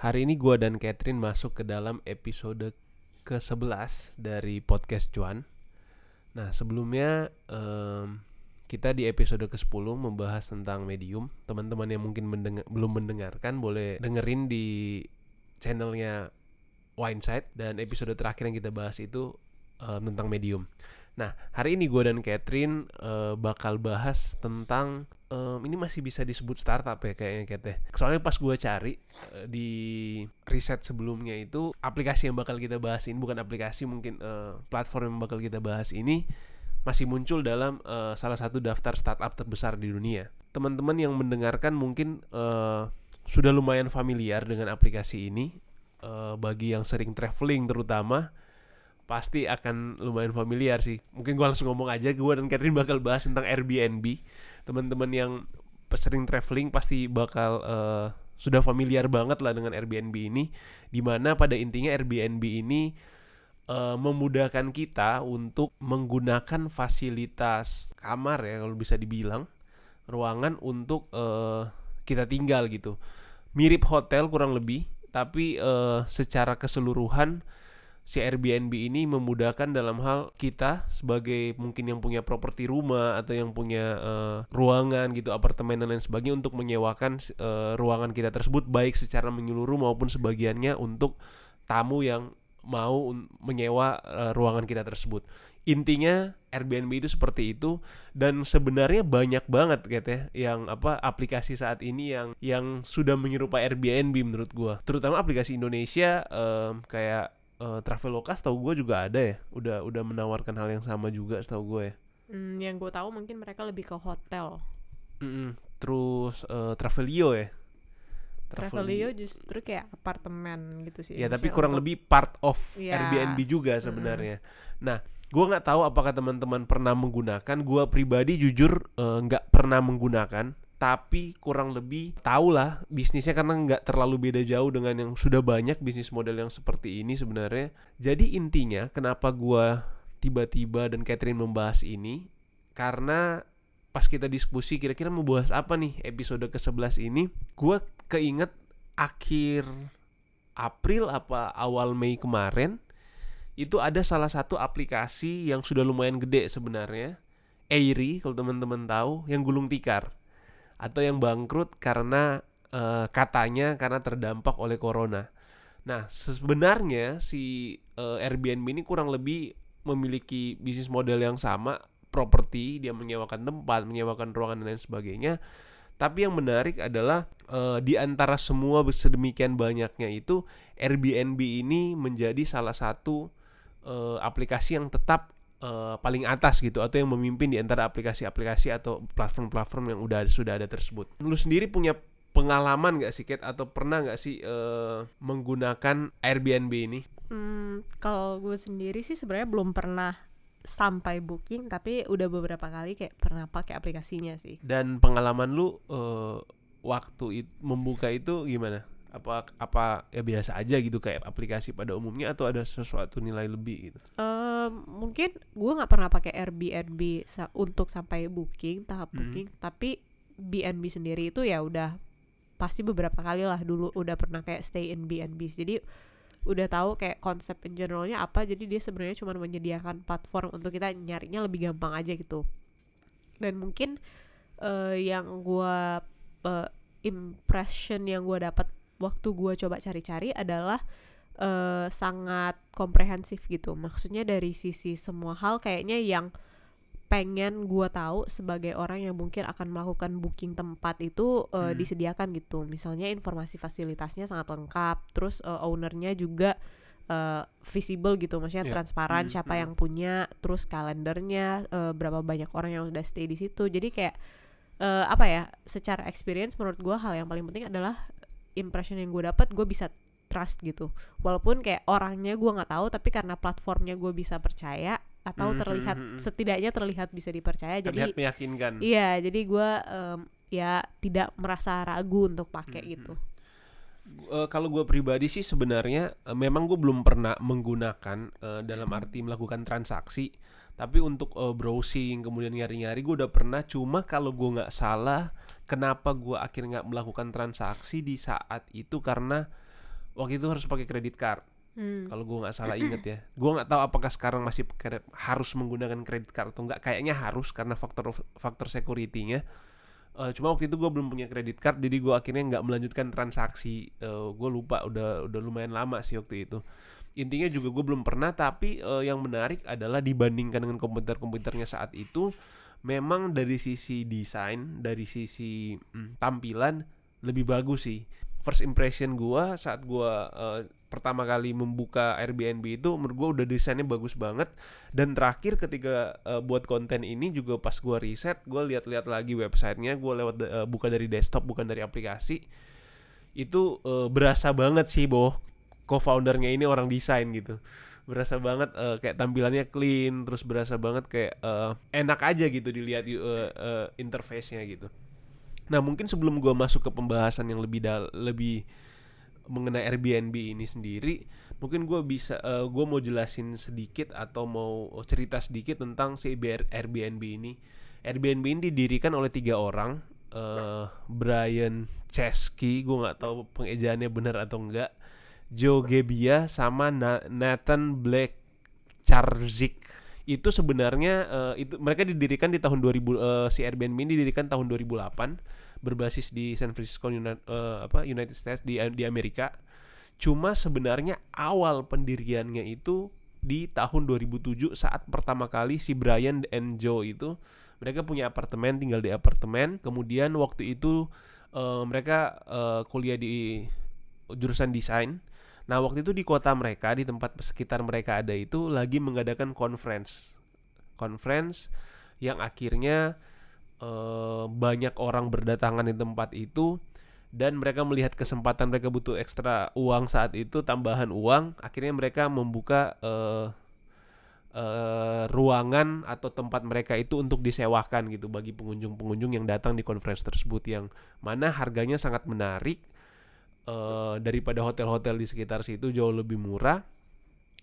Hari ini gua dan Catherine masuk ke dalam episode ke-11 dari podcast Cuan. Nah, sebelumnya em, kita di episode ke-10 membahas tentang medium. Teman-teman yang mungkin mendeng- belum mendengarkan boleh dengerin di channelnya Wineside dan episode terakhir yang kita bahas itu em, tentang medium. Nah, hari ini gue dan Catherine eh, bakal bahas tentang em, ini masih bisa disebut startup ya kayaknya Kat ya. Soalnya pas gue cari eh, di riset sebelumnya itu aplikasi yang bakal kita bahas ini bukan aplikasi mungkin eh, platform yang bakal kita bahas ini masih muncul dalam eh, salah satu daftar startup terbesar di dunia. Teman-teman yang mendengarkan mungkin eh, sudah lumayan familiar dengan aplikasi ini. Eh, bagi yang sering traveling terutama pasti akan lumayan familiar sih. Mungkin gue langsung ngomong aja, gue dan Catherine bakal bahas tentang Airbnb. Teman-teman yang sering traveling pasti bakal eh, sudah familiar banget lah dengan Airbnb ini. Di mana pada intinya Airbnb ini eh, memudahkan kita untuk menggunakan fasilitas kamar ya kalau bisa dibilang ruangan untuk eh, kita tinggal gitu. Mirip hotel kurang lebih, tapi eh, secara keseluruhan si Airbnb ini memudahkan dalam hal kita sebagai mungkin yang punya properti rumah atau yang punya eh, ruangan gitu apartemen dan lain sebagainya untuk menyewakan eh, ruangan kita tersebut baik secara menyeluruh maupun sebagiannya untuk tamu yang mau menyewa eh, ruangan kita tersebut. Intinya Airbnb itu seperti itu dan sebenarnya banyak banget gitu ya yang apa aplikasi saat ini yang yang sudah menyerupai Airbnb menurut gua. Terutama aplikasi Indonesia em, kayak eh, Traveloka tahu gue juga ada ya udah udah menawarkan hal yang sama juga setahu gue ya Hmm, yang gue tahu mungkin mereka lebih ke hotel. Mm-mm. terus eh, Travelio ya Travelio justru kayak apartemen gitu sih. ya tapi kurang untuk- lebih part of Iya. Airbnb juga sebenarnya nah gue nggak tahu apakah teman-teman pernah menggunakan gue pribadi jujur eh, nggak pernah menggunakan tapi kurang lebih tahu lah bisnisnya karena nggak terlalu beda jauh dengan yang sudah banyak bisnis model yang seperti ini sebenarnya. Jadi intinya kenapa gue tiba-tiba dan Catherine membahas ini karena pas kita diskusi kira-kira mau bahas apa nih episode ke-11 ini gue keinget akhir April apa awal Mei kemarin itu ada salah satu aplikasi yang sudah lumayan gede sebenarnya Airy kalau teman-teman tahu yang gulung tikar atau yang bangkrut karena eh, katanya karena terdampak oleh corona. Nah, sebenarnya si eh, Airbnb ini kurang lebih memiliki bisnis model yang sama, properti, dia menyewakan tempat, menyewakan ruangan dan lain sebagainya. Tapi yang menarik adalah eh, di antara semua sedemikian banyaknya itu Airbnb ini menjadi salah satu eh, aplikasi yang tetap eh, paling atas gitu atau yang memimpin di antara aplikasi-aplikasi atau platform-platform yang udah sudah ada tersebut. Lu sendiri punya pengalaman gak sih Kate atau pernah gak sih eh, menggunakan Airbnb ini? Hmm, kalau gue sendiri sih sebenarnya belum pernah sampai booking tapi udah beberapa kali kayak pernah pakai aplikasinya sih. Dan pengalaman lu eh, waktu it- membuka itu gimana? Apa apa ya biasa aja gitu kayak aplikasi pada umumnya atau ada sesuatu nilai lebih gitu? Em, mungkin gue nggak pernah pakai Airbnb sa- untuk sampai booking tahap Hmm. booking tapi BNB sendiri itu ya udah pasti beberapa kali lah dulu udah pernah kayak stay in BNB jadi udah tahu kayak konsep in generalnya apa jadi dia sebenarnya cuma menyediakan platform untuk kita nyarinya lebih gampang aja gitu dan mungkin eh, yang gue impression yang gue dapat waktu gue coba cari-cari adalah eh, sangat komprehensif gitu. Maksudnya dari sisi semua hal kayaknya yang pengen gua tahu sebagai orang yang mungkin akan melakukan booking tempat itu eh, Hmm. disediakan gitu. Misalnya informasi fasilitasnya sangat lengkap, terus eh, ownernya juga eh, visible gitu, maksudnya Iya. transparan Hmm, siapa hmm. yang punya, terus kalendernya eh, berapa banyak orang yang udah stay di situ. Jadi kayak eh, apa ya? Secara experience menurut gua hal yang paling penting adalah impression yang gue dapat gue bisa trust gitu walaupun kayak orangnya gue nggak tahu tapi karena platformnya gue bisa percaya atau Mhm, terlihat mhm, mhm. setidaknya terlihat bisa dipercaya jadi Terlihat meyakinkan. iya jadi gue em, ya tidak merasa ragu untuk pakai Mhm. gitu Eh, kalau gue pribadi sih sebenarnya eh, memang gue belum pernah menggunakan eh, dalam arti melakukan transaksi tapi untuk eh, browsing kemudian nyari-nyari gue udah pernah. Cuma kalau gue nggak salah kenapa gue akhirnya nggak melakukan transaksi di saat itu? Karena waktu itu harus pakai kredit card. Hmm. kalau gue nggak salah inget ya. Gue nggak tahu apakah sekarang masih harus menggunakan kredit card atau enggak kayaknya harus karena faktor faktor security-nya. Eh, cuma waktu itu gue belum punya kredit card jadi gue akhirnya nggak melanjutkan transaksi. Gue lupa udah udah lumayan lama sih waktu itu intinya juga gue belum pernah tapi eh, yang menarik adalah dibandingkan dengan komputer-komputernya saat itu memang dari sisi desain dari sisi mm, tampilan lebih bagus sih. First impression gua saat gua eh, pertama kali membuka Airbnb itu menurut gua udah desainnya bagus banget. Dan terakhir ketika eh, buat konten ini juga pas gua riset gua lihat-lihat lagi websitenya gua lewat eh, buka dari desktop bukan dari aplikasi itu eh, berasa banget sih boh co-foundernya ini orang desain gitu. Berasa banget eh, kayak tampilannya clean terus berasa banget kayak eh, enak aja gitu dilihat eh, eh, interface-nya gitu. Nah mungkin sebelum gue masuk ke pembahasan yang lebih dal lebih mengenai Airbnb ini sendiri, mungkin gue bisa eh, gue mau jelasin sedikit atau mau cerita sedikit tentang si Airbnb ini. Airbnb ini didirikan oleh tiga orang, eh, Brian Chesky, gue nggak tahu pengejaannya benar atau enggak, Joe Gebbia sama Na- Nathan Black Charzik. Itu sebenarnya eh, itu mereka didirikan di tahun 2000 eh, si Airbnb ini didirikan tahun 2008 berbasis di San Francisco Uni- eh, apa United States di di Amerika. Cuma sebenarnya awal pendiriannya itu di tahun 2007 saat pertama kali si Brian and Joe itu mereka punya apartemen tinggal di apartemen. Kemudian waktu itu eh, mereka eh, kuliah di jurusan desain Nah waktu itu di kota mereka di tempat sekitar mereka ada itu lagi mengadakan conference, conference yang akhirnya eh, banyak orang berdatangan di tempat itu dan mereka melihat kesempatan mereka butuh ekstra uang saat itu tambahan uang, akhirnya mereka membuka eh, eh, ruangan atau tempat mereka itu untuk disewakan gitu bagi pengunjung-pengunjung yang datang di conference tersebut yang mana harganya sangat menarik eh, daripada hotel-hotel di sekitar situ jauh lebih murah.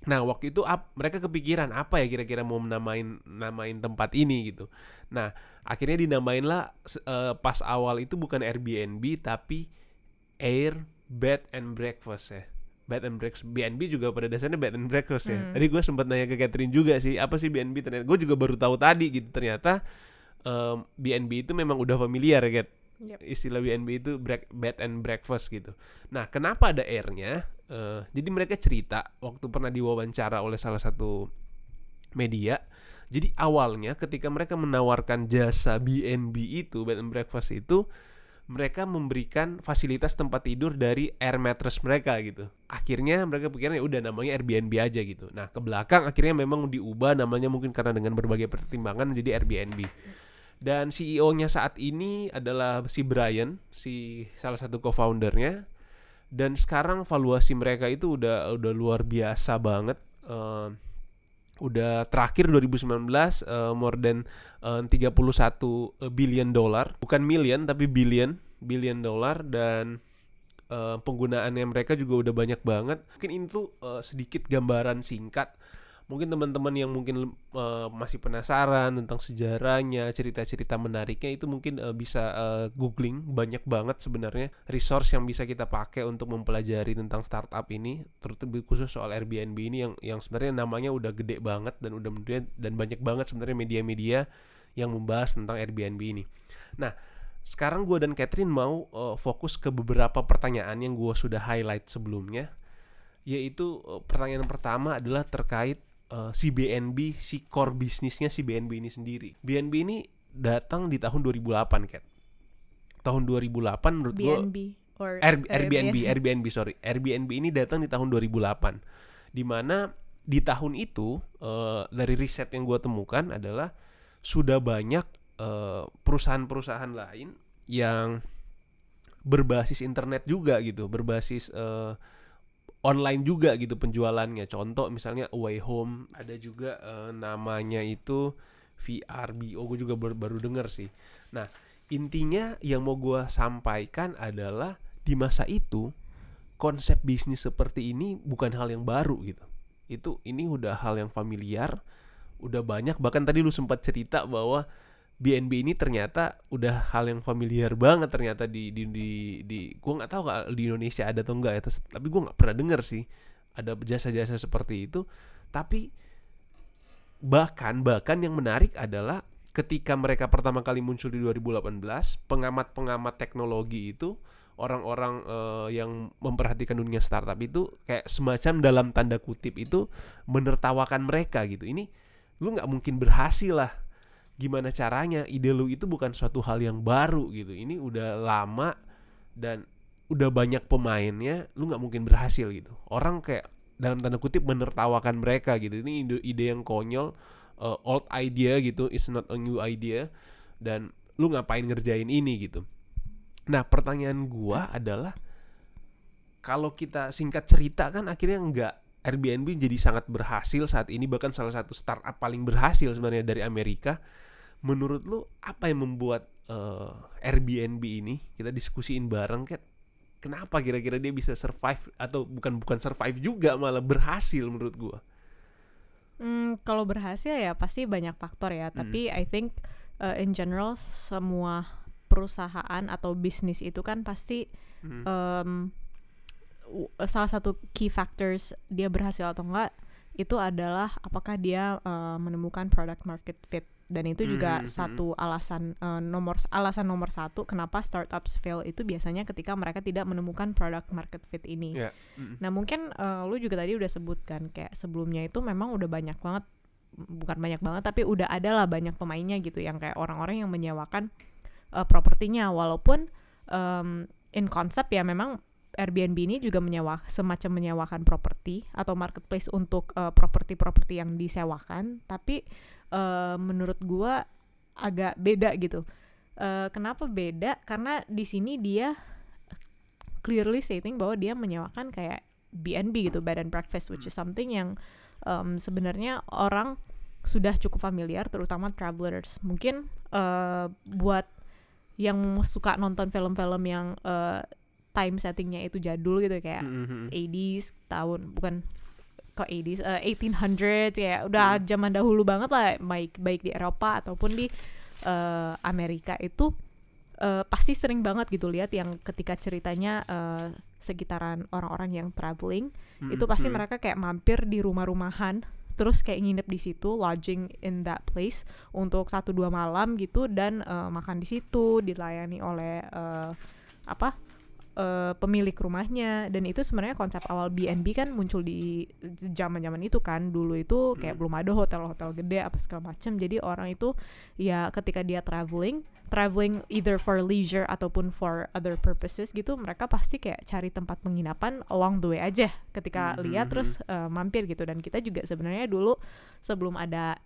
Nah waktu itu ap- mereka kepikiran apa ya kira-kira mau namain namain tempat ini gitu. Nah akhirnya dinamain lah se- eh, pas awal itu bukan Airbnb tapi Air Bed and Breakfast ya. Bed and breakfast BNB juga pada dasarnya bed and breakfast ya. Hmm. Tadi gue sempat nanya ke Catherine juga sih apa sih BNB ternyata gue juga baru tahu tadi gitu ternyata em, BNB itu memang udah familiar ya Kat Yep. istilah BNB itu break, bed and breakfast gitu. Nah, kenapa ada air-nya? Eh, jadi mereka cerita waktu pernah diwawancara oleh salah satu media. Jadi awalnya ketika mereka menawarkan jasa BNB itu bed and breakfast itu mereka memberikan fasilitas tempat tidur dari air mattress mereka gitu. Akhirnya mereka pikiran ya udah namanya Airbnb aja gitu. Nah, ke belakang akhirnya memang diubah namanya mungkin karena dengan berbagai pertimbangan menjadi Airbnb. Dan CEO-nya saat ini adalah si Brian, si salah satu co-foundernya. Dan sekarang valuasi mereka itu udah udah luar biasa banget. Eh, udah terakhir 2019 eh, more than eh, 31 billion dollar, bukan million tapi billion, billion dollar dan eh, penggunaannya mereka juga udah banyak banget. Mungkin itu eh, sedikit gambaran singkat mungkin teman-teman yang mungkin eh, masih penasaran tentang sejarahnya, cerita-cerita menariknya itu mungkin eh, bisa eh, googling banyak banget sebenarnya resource yang bisa kita pakai untuk mempelajari tentang startup ini, terutama khusus soal Airbnb ini yang yang sebenarnya namanya udah gede banget dan udah dan banyak banget sebenarnya media-media yang membahas tentang Airbnb ini. Nah, sekarang gue dan Catherine mau eh, fokus ke beberapa pertanyaan yang gue sudah highlight sebelumnya yaitu pertanyaan pertama adalah terkait eh, si BNB, si core bisnisnya si BNB ini sendiri. BNB ini datang di tahun 2008, Kat. Tahun 2008 menurut gue BNB or Air- Airbnb, BNB. Airbnb sorry, Airbnb ini datang di tahun 2008, di mana di tahun itu eh, dari riset yang gue temukan adalah sudah banyak eh, perusahaan-perusahaan lain yang berbasis internet juga gitu, berbasis eh, online juga gitu penjualannya. Contoh misalnya Away Home, ada juga eh, namanya itu VRBO, gue juga baru, baru denger sih. Nah intinya yang mau gue sampaikan adalah di masa itu konsep bisnis seperti ini bukan hal yang baru gitu. Itu ini udah hal yang familiar, udah banyak bahkan tadi lu sempat cerita bahwa BNB ini ternyata udah hal yang familiar banget ternyata di di di, di gua nggak tahu di Indonesia ada atau enggak ya tapi gua nggak pernah dengar sih ada jasa-jasa seperti itu. Tapi bahkan bahkan yang menarik adalah ketika mereka pertama kali muncul di 2018 pengamat-pengamat teknologi itu orang-orang eh, yang memperhatikan dunia startup itu kayak semacam dalam tanda kutip itu menertawakan mereka gitu. Ini lu nggak mungkin berhasil lah gimana caranya? Ide lu itu bukan suatu hal yang baru gitu. Ini udah lama dan udah banyak pemainnya lu nggak mungkin berhasil gitu. Orang kayak dalam tanda kutip menertawakan mereka gitu. Ini ide, ide yang konyol uh, old idea gitu. Is not a new idea. Dan lu ngapain ngerjain ini gitu? Nah pertanyaan gua adalah kalau kita singkat cerita kan akhirnya nggak Airbnb jadi sangat berhasil saat ini. Bahkan salah satu startup paling berhasil sebenarnya dari Amerika menurut lu apa yang membuat eh, Airbnb ini kita diskusiin bareng Kat kenapa kira-kira dia bisa survive atau bukan bukan survive juga malah berhasil menurut gua Hmm, kalau berhasil ya pasti banyak faktor ya. Hmm. Tapi I think uh, in general semua perusahaan atau bisnis itu kan pasti Hmm. um, salah satu key factors dia berhasil atau enggak itu adalah apakah dia uh, menemukan product market fit dan itu juga Mhm, mhm. satu alasan uh, nomor alasan nomor satu kenapa startups fail itu biasanya ketika mereka tidak menemukan product market fit ini. Ya. Mm. Nah mungkin eh, lu juga tadi udah sebutkan kayak sebelumnya itu memang udah banyak banget bukan banyak banget tapi udah ada lah banyak pemainnya gitu yang kayak orang-orang yang menyewakan eh, propertinya walaupun em, in konsep ya memang Airbnb ini juga menyewa semacam menyewakan properti atau marketplace untuk eh, properti-properti yang disewakan tapi eh, menurut gua agak beda gitu. Eh, kenapa beda? Karena di sini dia clearly stating bahwa dia menyewakan kayak BNB gitu bed and breakfast which is something yang um, sebenarnya orang sudah cukup familiar terutama travelers mungkin uh, buat yang suka nonton film-film yang uh, time settingnya itu jadul gitu kayak Mhm. 80s tahun bukan kok 80s uh, 1800 ya udah zaman dahulu banget lah baik baik di Eropa ataupun di uh, Amerika itu uh, pasti sering banget gitu lihat yang ketika ceritanya uh, sekitaran orang-orang yang traveling itu pasti Mhm. mereka kayak mampir di rumah-rumahan terus kayak nginep di situ lodging in that place untuk satu dua malam gitu dan uh, makan di situ dilayani oleh uh, apa uh, pemilik rumahnya. Dan itu sebenarnya konsep awal B&B kan muncul di zaman-zaman itu kan. Dulu itu kayak Hmm. belum ada hotel-hotel gede apa segala macam jadi orang itu ya ketika dia traveling traveling either for leisure ataupun for other purposes gitu mereka pasti kayak cari tempat penginapan along the way aja ketika Mhm, lihat terus uh, mampir gitu. Dan kita juga sebenarnya dulu sebelum ada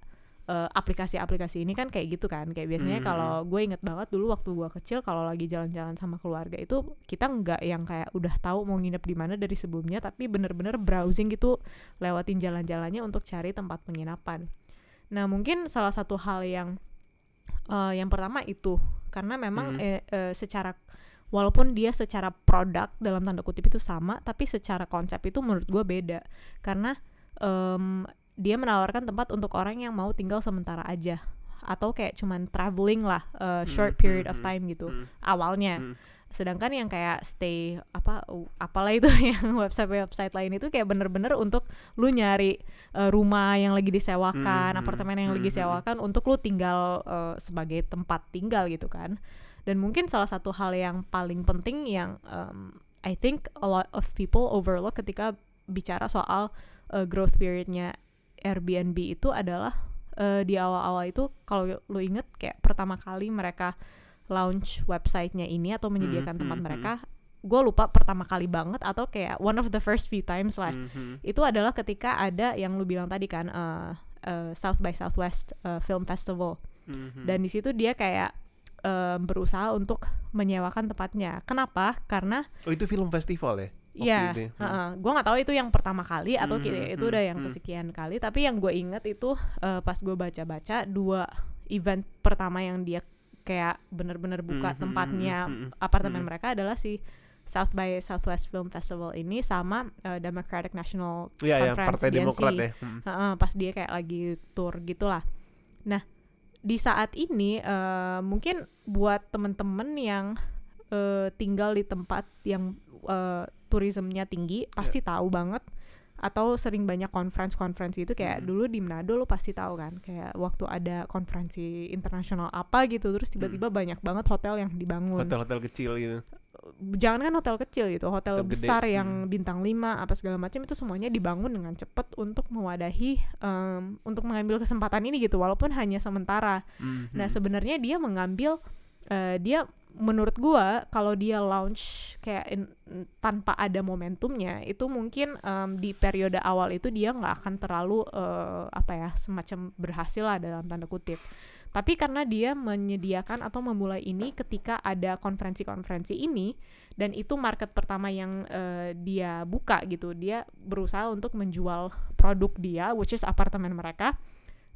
uh, aplikasi-aplikasi ini kan kayak gitu kan kayak biasanya Mhm. kalau gue inget banget dulu waktu gue kecil kalau lagi jalan-jalan sama keluarga itu kita nggak yang kayak udah tahu mau nginep di mana dari sebelumnya tapi bener-bener browsing gitu lewatin jalan-jalannya untuk cari tempat penginapan nah mungkin salah satu hal yang uh, yang pertama itu karena memang Mhm. eh, eh, secara walaupun dia secara produk dalam tanda kutip itu sama tapi secara konsep itu menurut gue beda karena em, dia menawarkan tempat untuk orang yang mau tinggal sementara aja atau kayak cuman traveling lah uh, short Hmm, period of hmm, time gitu Hmm. awalnya Hmm. sedangkan yang kayak stay apa apalah itu yang website-website lain itu kayak bener-bener untuk lu nyari uh, rumah yang lagi disewakan, Hmm, apartemen yang lagi hmm, disewakan untuk lu tinggal uh, sebagai tempat tinggal gitu kan. Dan mungkin salah satu hal yang paling penting yang um, I think a lot of people overlook ketika bicara soal uh, growth periodnya Airbnb itu adalah uh, di awal-awal itu kalau lu inget kayak pertama kali mereka launch websitenya ini atau menyediakan Hmm, tempat hmm, mereka gue lupa pertama kali banget atau kayak one of the first few times lah. Mhm. itu adalah ketika ada yang lu bilang tadi kan uh, uh, South by Southwest uh, Film Festival. Mhm. dan di situ dia kayak uh, berusaha untuk menyewakan tempatnya. Kenapa? Karena oh itu film festival ya Iya, ya? Hmm. gue nggak tahu itu yang pertama kali atau Hmm, kayak itu hmm, udah yang hmm. kesekian kali. Tapi yang gue inget itu uh, pas gue baca-baca dua event pertama yang dia kayak bener-bener buka Hmm, hmm, tempatnya hmm, hmm, apartemen hmm. mereka adalah si South by Southwest Film Festival ini sama uh, Democratic National Iya ya Conference Partai DNC. Demokrat ya Hmm. Heeh, pas dia kayak lagi tour gitulah. Nah, di saat ini eh, mungkin buat temen-temen yang eh, tinggal di tempat yang eh, tourismnya tinggi pasti tahu banget atau sering banyak conference-conference gitu kayak Mhm. dulu di Manado lo pasti tahu kan kayak waktu ada konferensi internasional apa gitu terus tiba-tiba banyak banget hotel yang dibangun Hotel-hotel kecil gitu. jangan kan hotel kecil gitu hotel Hotel gede. besar yang Hmm. bintang 5 apa segala macam itu semuanya dibangun dengan cepat untuk mewadahi em, untuk mengambil kesempatan ini gitu walaupun hanya sementara Mhm. nah sebenarnya dia mengambil eh, dia menurut gua kalau dia launch kayak in- tanpa ada momentumnya itu mungkin em, di periode awal itu dia nggak akan terlalu eh, apa ya semacam berhasil lah dalam tanda kutip. Tapi karena dia menyediakan atau memulai ini ketika ada konferensi-konferensi ini dan itu market pertama yang eh, dia buka gitu dia berusaha untuk menjual produk dia which is apartemen mereka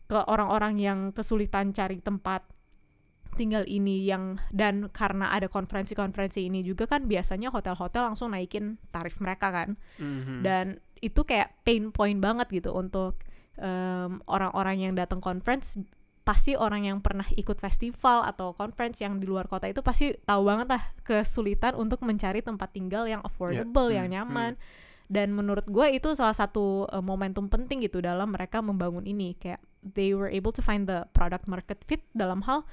ke orang-orang yang kesulitan cari tempat tinggal ini yang dan karena ada konferensi-konferensi ini juga kan biasanya hotel-hotel langsung naikin tarif mereka kan. Mhm. dan itu kayak pain point banget gitu untuk em, orang-orang yang datang conference. Pasti orang yang pernah ikut festival atau conference yang di luar kota itu pasti tahu banget lah kesulitan untuk mencari tempat tinggal yang affordable yang Hmm, nyaman. Dan menurut gue itu salah satu eh, momentum penting gitu dalam mereka membangun ini. Kayak they were able to find the product market fit dalam hal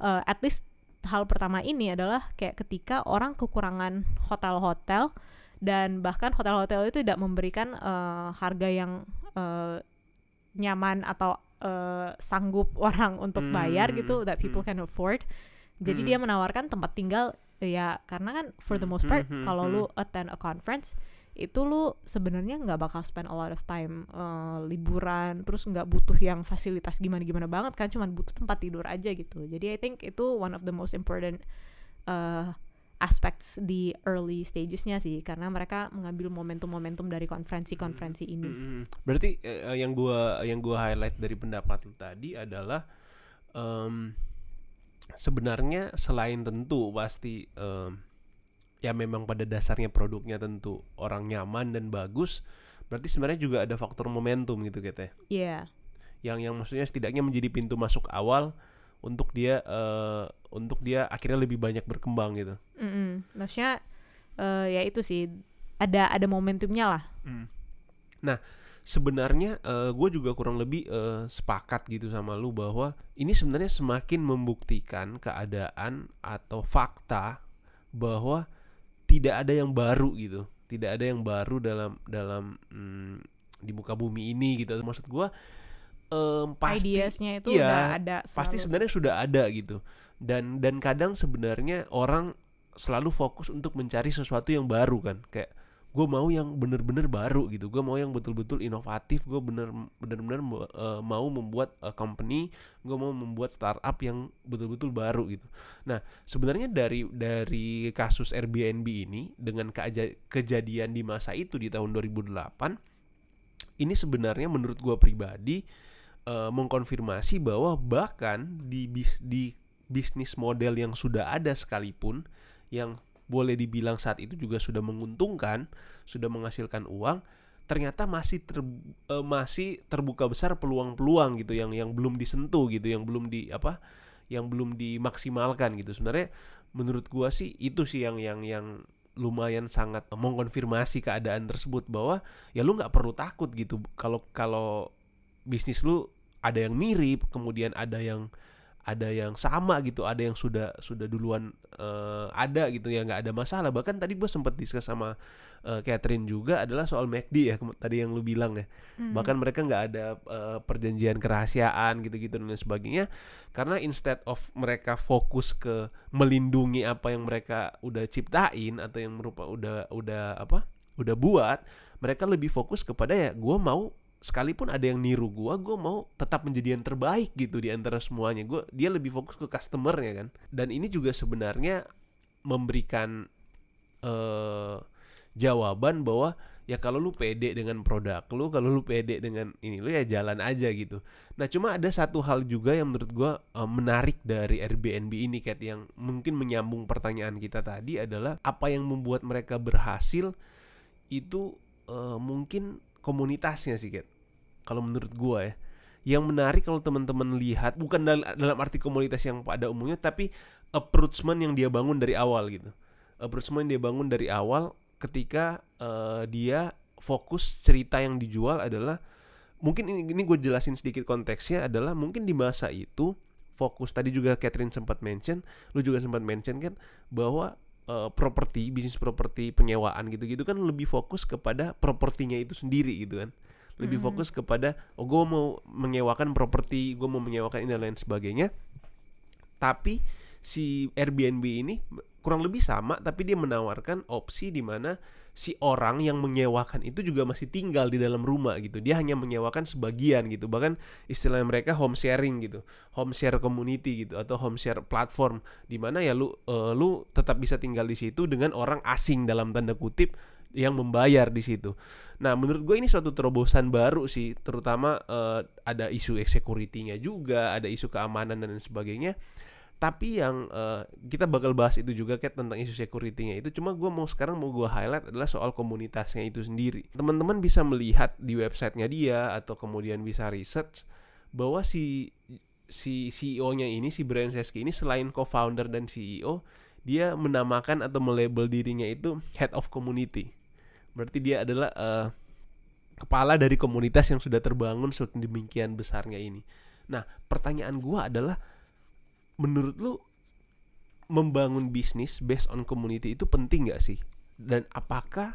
eh, at least hal pertama ini adalah kayak ketika orang kekurangan hotel-hotel dan bahkan hotel-hotel itu tidak memberikan eh, harga yang eh, nyaman atau eh, sanggup orang untuk bayar Hmm, gitu that people hmm. can afford. Jadi Hmm. dia menawarkan tempat tinggal ya karena kan for the Hmm, most part hmm, hmm, kalau hmm. lu attend a conference itu lu sebenarnya nggak bakal spend a lot of time eh, liburan terus nggak butuh yang fasilitas gimana gimana banget kan cuma butuh tempat tidur aja gitu. Jadi I think itu one of the most important eh, aspects di early stagesnya sih karena mereka mengambil momentum-momentum dari konferensi-konferensi ini. Mm-mm. Berarti eh, yang gua yang gua highlight dari pendapat lu tadi adalah em, sebenarnya selain tentu pasti em, ya memang pada dasarnya produknya tentu orang nyaman dan bagus, berarti sebenarnya juga ada faktor momentum gitu gitu ya. Iya Yang yang maksudnya setidaknya menjadi pintu masuk awal untuk dia eh, untuk dia akhirnya lebih banyak berkembang gitu. Mm-mm. maksudnya eh, ya itu sih ada ada momentumnya lah Nah, sebenarnya gue juga kurang lebih eh, sepakat gitu sama lu bahwa ini sebenarnya semakin membuktikan keadaan atau fakta bahwa tidak ada yang baru gitu, tidak ada yang baru dalam dalam mm, di muka bumi ini gitu. Maksud gue em, pasti ideasnya itu iya, udah ada pasti selalu. sebenarnya sudah ada gitu dan dan kadang sebenarnya orang selalu fokus untuk mencari sesuatu yang baru kan kayak gue mau yang bener-bener baru gitu. Gue mau yang betul-betul inovatif. Gue bener bener-bener eh, mau membuat eh, company. Gue mau membuat startup yang betul-betul baru gitu. Nah sebenarnya dari dari kasus Airbnb ini dengan keaja- kejadian di masa itu di tahun 2008 ini sebenarnya menurut gue pribadi eh, mengkonfirmasi bahwa bahkan di bis, di bisnis model yang sudah ada sekalipun yang boleh dibilang saat itu juga sudah menguntungkan, sudah menghasilkan uang, ternyata masih ter, eh, masih terbuka besar peluang-peluang gitu yang yang belum disentuh gitu, yang belum di apa, yang belum dimaksimalkan gitu. Sebenarnya menurut gua sih itu sih yang yang yang lumayan sangat mengkonfirmasi keadaan tersebut bahwa ya lu nggak perlu takut gitu kalau kalau bisnis lu ada yang mirip kemudian ada yang ada yang sama gitu ada yang sudah sudah duluan eh, ada gitu ya nggak ada masalah. Bahkan tadi gue sempat diskus sama eh, Catherine juga adalah soal McD ya tadi yang lu bilang ya. Hmm. bahkan mereka nggak ada eh, perjanjian kerahasiaan gitu-gitu dan lain sebagainya. Karena instead of mereka fokus ke melindungi apa yang mereka udah ciptain atau yang merupa udah udah apa udah buat mereka lebih fokus kepada ya gue mau sekalipun ada yang niru gua gua mau tetap menjadi yang terbaik gitu di antara semuanya. Gua dia lebih fokus ke customernya kan. Dan ini juga sebenarnya memberikan eh jawaban bahwa ya kalau lu pede dengan produk lu kalau lu pede dengan ini lu ya jalan aja gitu. Nah cuma ada satu hal juga yang menurut gua eh, menarik dari Airbnb ini Kat yang mungkin menyambung pertanyaan kita tadi adalah apa yang membuat mereka berhasil itu eh, mungkin komunitasnya sih Kat kalau menurut gua ya yang menarik kalau teman-teman lihat bukan dal- dalam arti komunitas yang pada umumnya tapi approachment yang dia bangun dari awal gitu. Approachment yang dia bangun dari awal ketika eh, dia fokus cerita yang dijual adalah mungkin ini, ini gue jelasin sedikit konteksnya adalah mungkin di masa itu fokus tadi juga Catherine sempat mention lu juga sempat mention kan bahwa eh, properti bisnis properti penyewaan gitu-gitu kan lebih fokus kepada propertinya itu sendiri gitu kan lebih Hmm. fokus kepada oh gue mau menyewakan properti gue mau menyewakan ini dan lain sebagainya. Tapi si Airbnb ini kurang lebih sama tapi dia menawarkan opsi di mana si orang yang menyewakan itu juga masih tinggal di dalam rumah gitu. Dia hanya menyewakan sebagian gitu. Bahkan istilah mereka home sharing gitu. Home share community gitu atau home share platform. Di mana ya lu eh, lu tetap bisa tinggal di situ dengan orang asing dalam tanda kutip yang membayar di situ. Nah, menurut gue ini suatu terobosan baru sih, terutama eh, ada isu security-nya juga, ada isu keamanan dan sebagainya. Tapi yang eh, kita bakal bahas itu juga kayak tentang isu security-nya itu. Cuma gue mau sekarang mau gue highlight adalah soal komunitasnya itu sendiri. Teman-teman bisa melihat di websitenya dia atau kemudian bisa research bahwa si si CEO-nya ini si Brian Chesky ini selain co-founder dan CEO, dia menamakan atau melabel dirinya itu head of community. Berarti dia adalah eh, kepala dari komunitas yang sudah terbangun sedemikian besarnya ini. Nah, pertanyaan gua adalah menurut lu membangun bisnis based on community itu penting gak sih? Dan apakah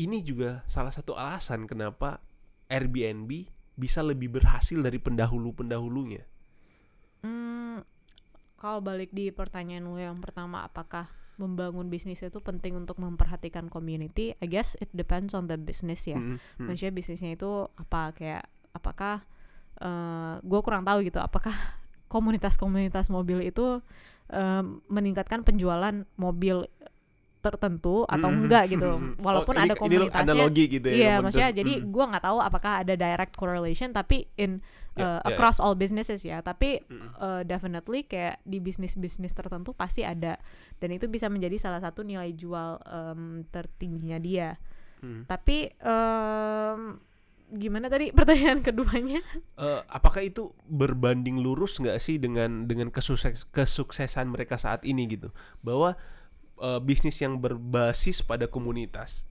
ini juga salah satu alasan kenapa Airbnb bisa lebih berhasil dari pendahulu-pendahulunya? Hmm, kalau balik di pertanyaan lu yang pertama, apakah membangun bisnis itu penting untuk memperhatikan community? I guess it depends on the business ya. Mm, mm. Maksudnya bisnisnya itu apa kayak apakah gue kurang tahu gitu apakah komunitas-komunitas mobil itu eh, meningkatkan penjualan mobil tertentu atau Mm, enggak mm, gitu mm, mm. walaupun Oh, ada ini- ini lu komunitasnya analogi gitu ya. Iya, komunitas. maksudnya jadi Mm. gua nggak tahu apakah ada direct correlation tapi in Ya, uh, ya, ya. across all businesses ya. Tapi Mm. uh, definitely kayak di bisnis-bisnis tertentu pasti ada dan itu bisa menjadi salah satu nilai jual um, tertingginya dia. Mm. Tapi um, gimana tadi pertanyaan keduanya? Eh, apakah itu berbanding lurus nggak sih dengan dengan kesukses, kesuksesan mereka saat ini gitu bahwa eh, bisnis yang berbasis pada komunitas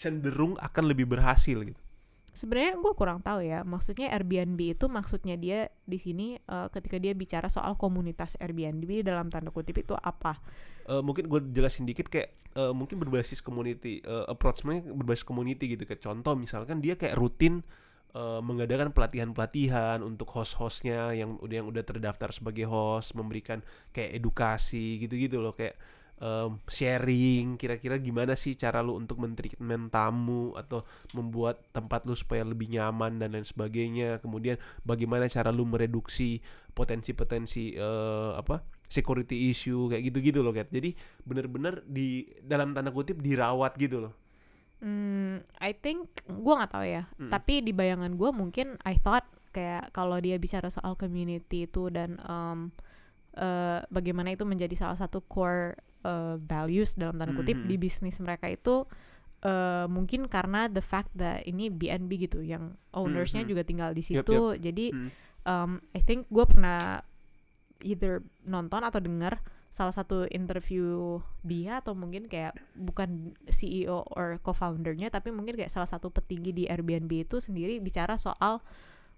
cenderung akan lebih berhasil gitu Sebenarnya gue kurang tahu ya. Maksudnya Airbnb itu maksudnya dia di sini uh, ketika dia bicara soal komunitas Airbnb dalam tanda kutip itu apa? Eh, mungkin gue jelasin dikit kayak eh, mungkin berbasis community eh, approachnya berbasis community gitu kayak contoh misalkan dia kayak rutin eh, mengadakan pelatihan-pelatihan untuk host-hostnya yang udah yang udah terdaftar sebagai host memberikan kayak edukasi gitu-gitu loh kayak em, sharing kira-kira gimana sih cara lu untuk mentreatment tamu atau membuat tempat lu supaya lebih nyaman dan lain sebagainya kemudian bagaimana cara lu mereduksi potensi-potensi eh, apa security issue kayak gitu-gitu loh Kat. Jadi bener-bener di dalam tanda kutip dirawat gitu loh. Hmm, I think gue nggak tahu ya. Mm. Tapi di bayangan gue mungkin I thought kayak kalau dia bicara soal community itu dan um, eh, bagaimana itu menjadi salah satu core eh, values dalam tanda kutip Mhm. di bisnis mereka itu eh, mungkin karena the fact that ini BNB gitu yang ownersnya Mhm. juga tinggal di situ. Jadi Mm. um, I think gue pernah either nonton atau dengar salah satu interview dia atau mungkin kayak bukan CEO or co-foundernya tapi mungkin kayak salah satu petinggi di Airbnb itu sendiri bicara soal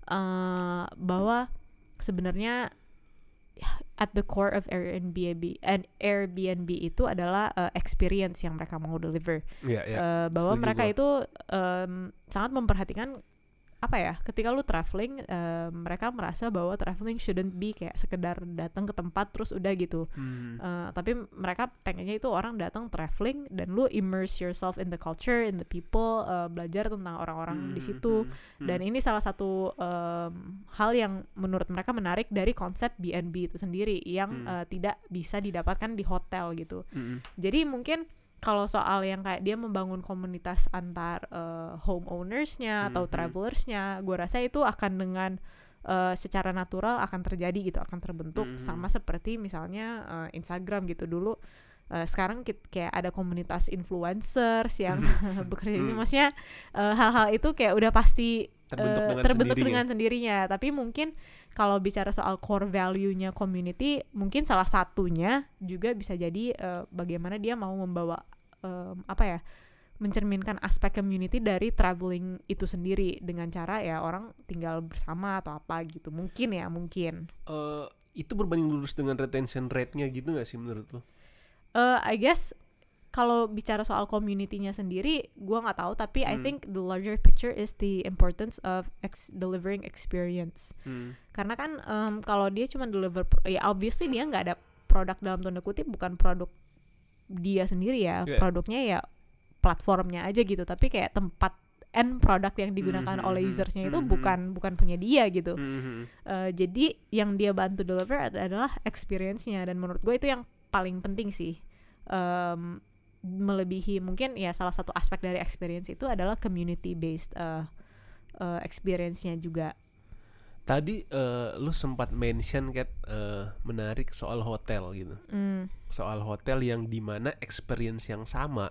uh, bahwa sebenarnya at the core of Airbnb and Airbnb itu adalah uh, experience yang mereka mau deliver Iya, iya. Eh, bahwa setuju mereka gua. itu em, sangat memperhatikan apa ya ketika lu traveling em, mereka merasa bahwa traveling shouldn't be kayak sekedar datang ke tempat terus udah gitu Hmm. Eh, tapi mereka pengennya itu orang datang traveling dan lu immerse yourself in the culture in the people eh, belajar tentang orang-orang di Hmm, situ hmm, hmm. dan ini salah satu em, hal yang menurut mereka menarik dari konsep B&B itu sendiri yang Hmm. eh, tidak bisa didapatkan di hotel gitu Hmm, jadi mungkin kalau soal yang kayak dia membangun komunitas antar eh, homeownersnya atau Mhm. travelersnya, gue rasa itu akan dengan eh, secara natural akan terjadi gitu, akan terbentuk Mhm. sama seperti misalnya eh, Instagram gitu dulu. Eh, sekarang kit- kayak ada komunitas influencers yang bekerja di. Mhm. maksudnya hal-hal itu kayak udah pasti terbentuk eh, dengan terbentuk sendirinya. dengan sendirinya tapi mungkin kalau bicara soal core value-nya community mungkin salah satunya juga bisa jadi eh, bagaimana dia mau membawa em, apa ya mencerminkan aspek community dari traveling itu sendiri dengan cara ya orang tinggal bersama atau apa gitu mungkin ya mungkin Eh, itu berbanding lurus dengan retention rate-nya gitu gak sih menurut lo? eh I guess kalau bicara soal community-nya sendiri, gua nggak tahu. Tapi I Hmm. think the larger picture is the importance of ex- delivering experience. Hmm. Karena kan em, kalau dia cuma deliver, ya obviously dia nggak ada produk dalam tanda kutip, bukan produk dia sendiri ya. Yeah. Produknya ya platformnya aja gitu. Tapi kayak tempat end produk yang digunakan Mhm, oleh mhm, usersnya itu mhm. bukan bukan punya dia gitu. Mhm. Eh, jadi yang dia bantu deliver ad- adalah experience-nya dan menurut gue itu yang paling penting sih Em, melebihi mungkin ya salah satu aspek dari experience itu adalah community based uh, uh, experience-nya juga Tadi eh, lu sempat mention Kat eh, menarik soal hotel gitu. Hmm, Soal hotel yang di mana experience yang sama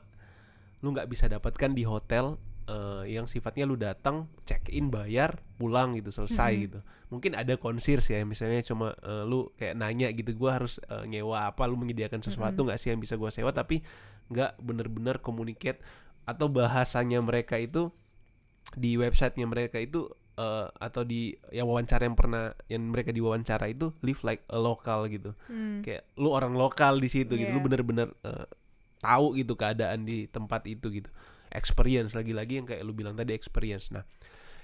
lu nggak bisa dapatkan di hotel eh, yang sifatnya lu datang check in bayar pulang gitu selesai Mhm. gitu. Mungkin ada concierge ya misalnya cuma eh, lu kayak nanya gitu gua harus eh, nyewa apa lu menyediakan sesuatu nggak sih yang bisa gua sewa tapi nggak bener-bener communicate atau bahasanya mereka itu di websitenya mereka itu eh, atau di yang wawancara yang pernah yang mereka diwawancara itu live like a local gitu. Hmm, kayak lu orang lokal di situ gitu. Lu Iya. bener-bener eh, tahu gitu keadaan di tempat itu gitu. Experience lagi-lagi yang kayak lu bilang tadi experience. Nah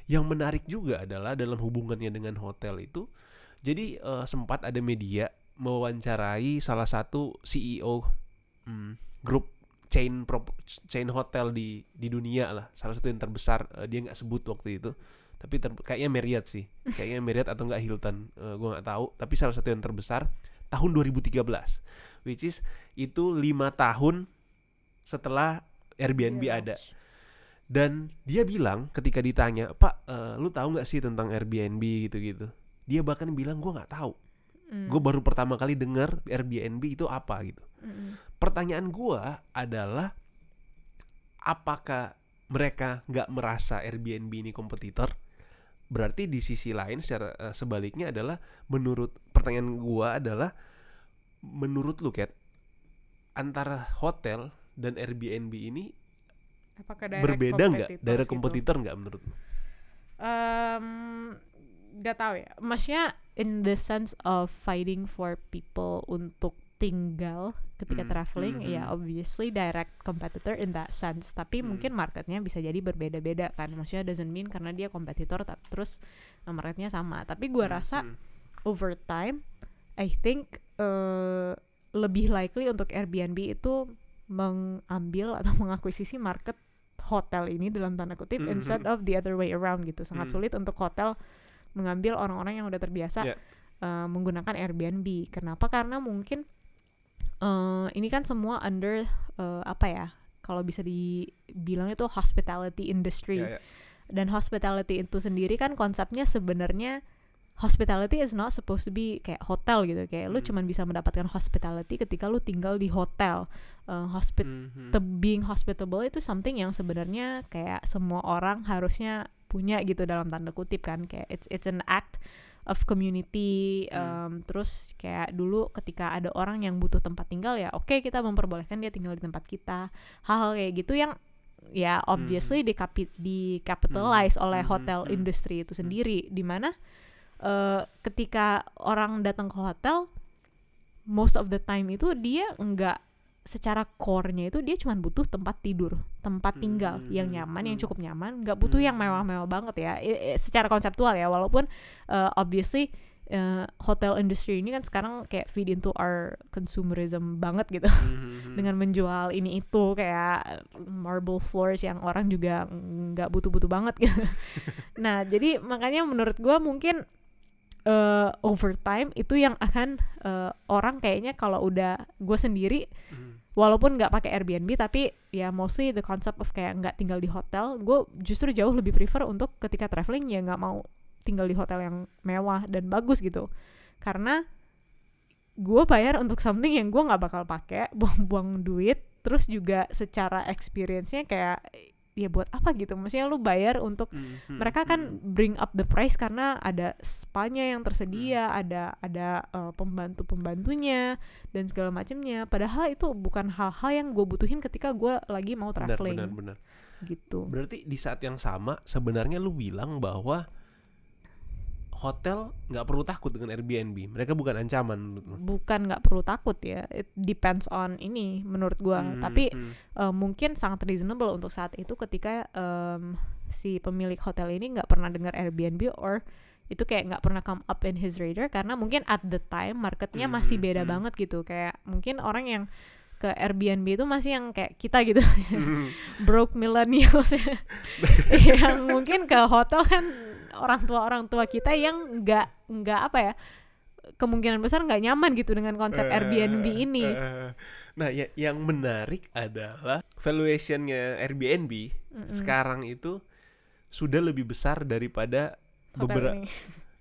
yang menarik juga adalah dalam hubungannya dengan hotel itu jadi eh, sempat ada media mewawancarai salah satu CEO hmm, grup chain prop- chain hotel di di dunia lah. Salah satu yang terbesar eh, dia nggak sebut waktu itu. Tapi ter- kayaknya Marriott sih. Kayaknya Marriott atau nggak Hilton. Eh, gua nggak tahu. Tapi salah satu yang terbesar tahun 2013 which is itu lima tahun setelah Airbnb Iya, ada. Dan dia bilang ketika ditanya Pak eh, lu tahu nggak sih tentang Airbnb? gitu-gitu. Dia bahkan bilang gua nggak tahu hmm, gue baru pertama kali dengar Airbnb itu apa gitu. Hmm, pertanyaan gua adalah apakah mereka nggak merasa Airbnb ini kompetitor? Berarti di sisi lain secara eh, sebaliknya adalah menurut pertanyaan gua adalah menurut lu Kat antara hotel dan Airbnb ini apakah berbeda nggak? dari kompetitor nggak menurut lu? Em, nggak tahu ya maksudnya in the sense of fighting for people untuk tinggal ketika Hmm, traveling hmm, ya hmm. obviously direct competitor in that sense tapi Hmm. mungkin marketnya bisa jadi berbeda-beda kan maksudnya doesn't mean karena dia kompetitor terus marketnya sama tapi gua Hmm, rasa hmm. over time I think uh, lebih likely untuk Airbnb itu mengambil atau mengakuisisi market hotel ini dalam tanda kutip Mhm. instead of the other way around gitu sangat Mhm. sulit untuk hotel mengambil orang-orang yang udah terbiasa Yeah. uh, menggunakan Airbnb kenapa karena mungkin uh, ini kan semua under uh, apa ya kalau bisa dibilang itu hospitality industry Ya, ya. dan hospitality itu sendiri kan konsepnya sebenarnya hospitality is not supposed to be kayak hotel gitu kayak lu Hmm. cuman bisa mendapatkan hospitality ketika lu tinggal di hotel Uh, hospit Mhm. the being hospitable itu something yang sebenarnya kayak semua orang harusnya punya gitu dalam tanda kutip kan kayak it's it's an act of community Hmm. um, terus kayak dulu ketika ada orang yang butuh tempat tinggal ya oke kita memperbolehkan dia tinggal di tempat kita hal-hal kayak gitu yang ya obviously dikapi di capitalize oleh Hmm. hotel Hmm. industry itu sendiri di mana eh, ketika orang datang ke hotel most of the time itu dia nggak secara core-nya itu dia cuma butuh tempat tidur, tempat tinggal Hmm, yang nyaman, yang hmm. cukup nyaman, nggak butuh yang Hmm. mewah-mewah banget ya. I- i- secara konseptual ya, walaupun uh, obviously uh, hotel industry ini kan sekarang kayak feed into our consumerism banget gitu Mhm. dengan menjual ini itu kayak marble floors yang orang juga nggak butuh-butuh banget gitu. nah jadi makanya menurut gua mungkin uh, over time itu yang akan uh, orang kayaknya kalau udah gue sendiri Mhm. walaupun nggak pakai Airbnb tapi ya mostly the concept of kayak nggak tinggal di hotel gue justru jauh lebih prefer untuk ketika traveling ya nggak mau tinggal di hotel yang mewah dan bagus gitu karena gue bayar untuk something yang gue nggak bakal pakai buang-buang duit terus juga secara experience-nya kayak ya buat apa gitu maksudnya lu bayar untuk Hmm, hmm, mereka kan hmm. bring up the price karena ada spanya yang tersedia, Hmm. ada ada eh, pembantu-pembantunya dan segala macamnya. Padahal itu bukan hal-hal yang gue butuhin ketika gue lagi mau benar traveling benar benar. gitu. Berarti di saat yang sama sebenarnya lu bilang bahwa hotel nggak perlu takut dengan Airbnb. Mereka bukan ancaman. Bukan nggak perlu takut ya. It depends on ini menurut gue. Hmm, Tapi hmm. eh, mungkin sangat reasonable untuk saat itu ketika em, si pemilik hotel ini nggak pernah dengar Airbnb or itu kayak nggak pernah come up in his radar karena mungkin at the time marketnya masih Hmm, beda hmm. banget gitu kayak mungkin orang yang ke Airbnb itu masih yang kayak kita gitu Hmm. broke millennials ya. yang mungkin ke hotel kan orang tua orang tua kita yang nggak nggak apa ya kemungkinan besar nggak nyaman gitu dengan konsep Eh, Airbnb ini eh, nah, ya, yang menarik adalah valuationnya Airbnb Mm-mm. sekarang itu sudah lebih besar daripada beberapa.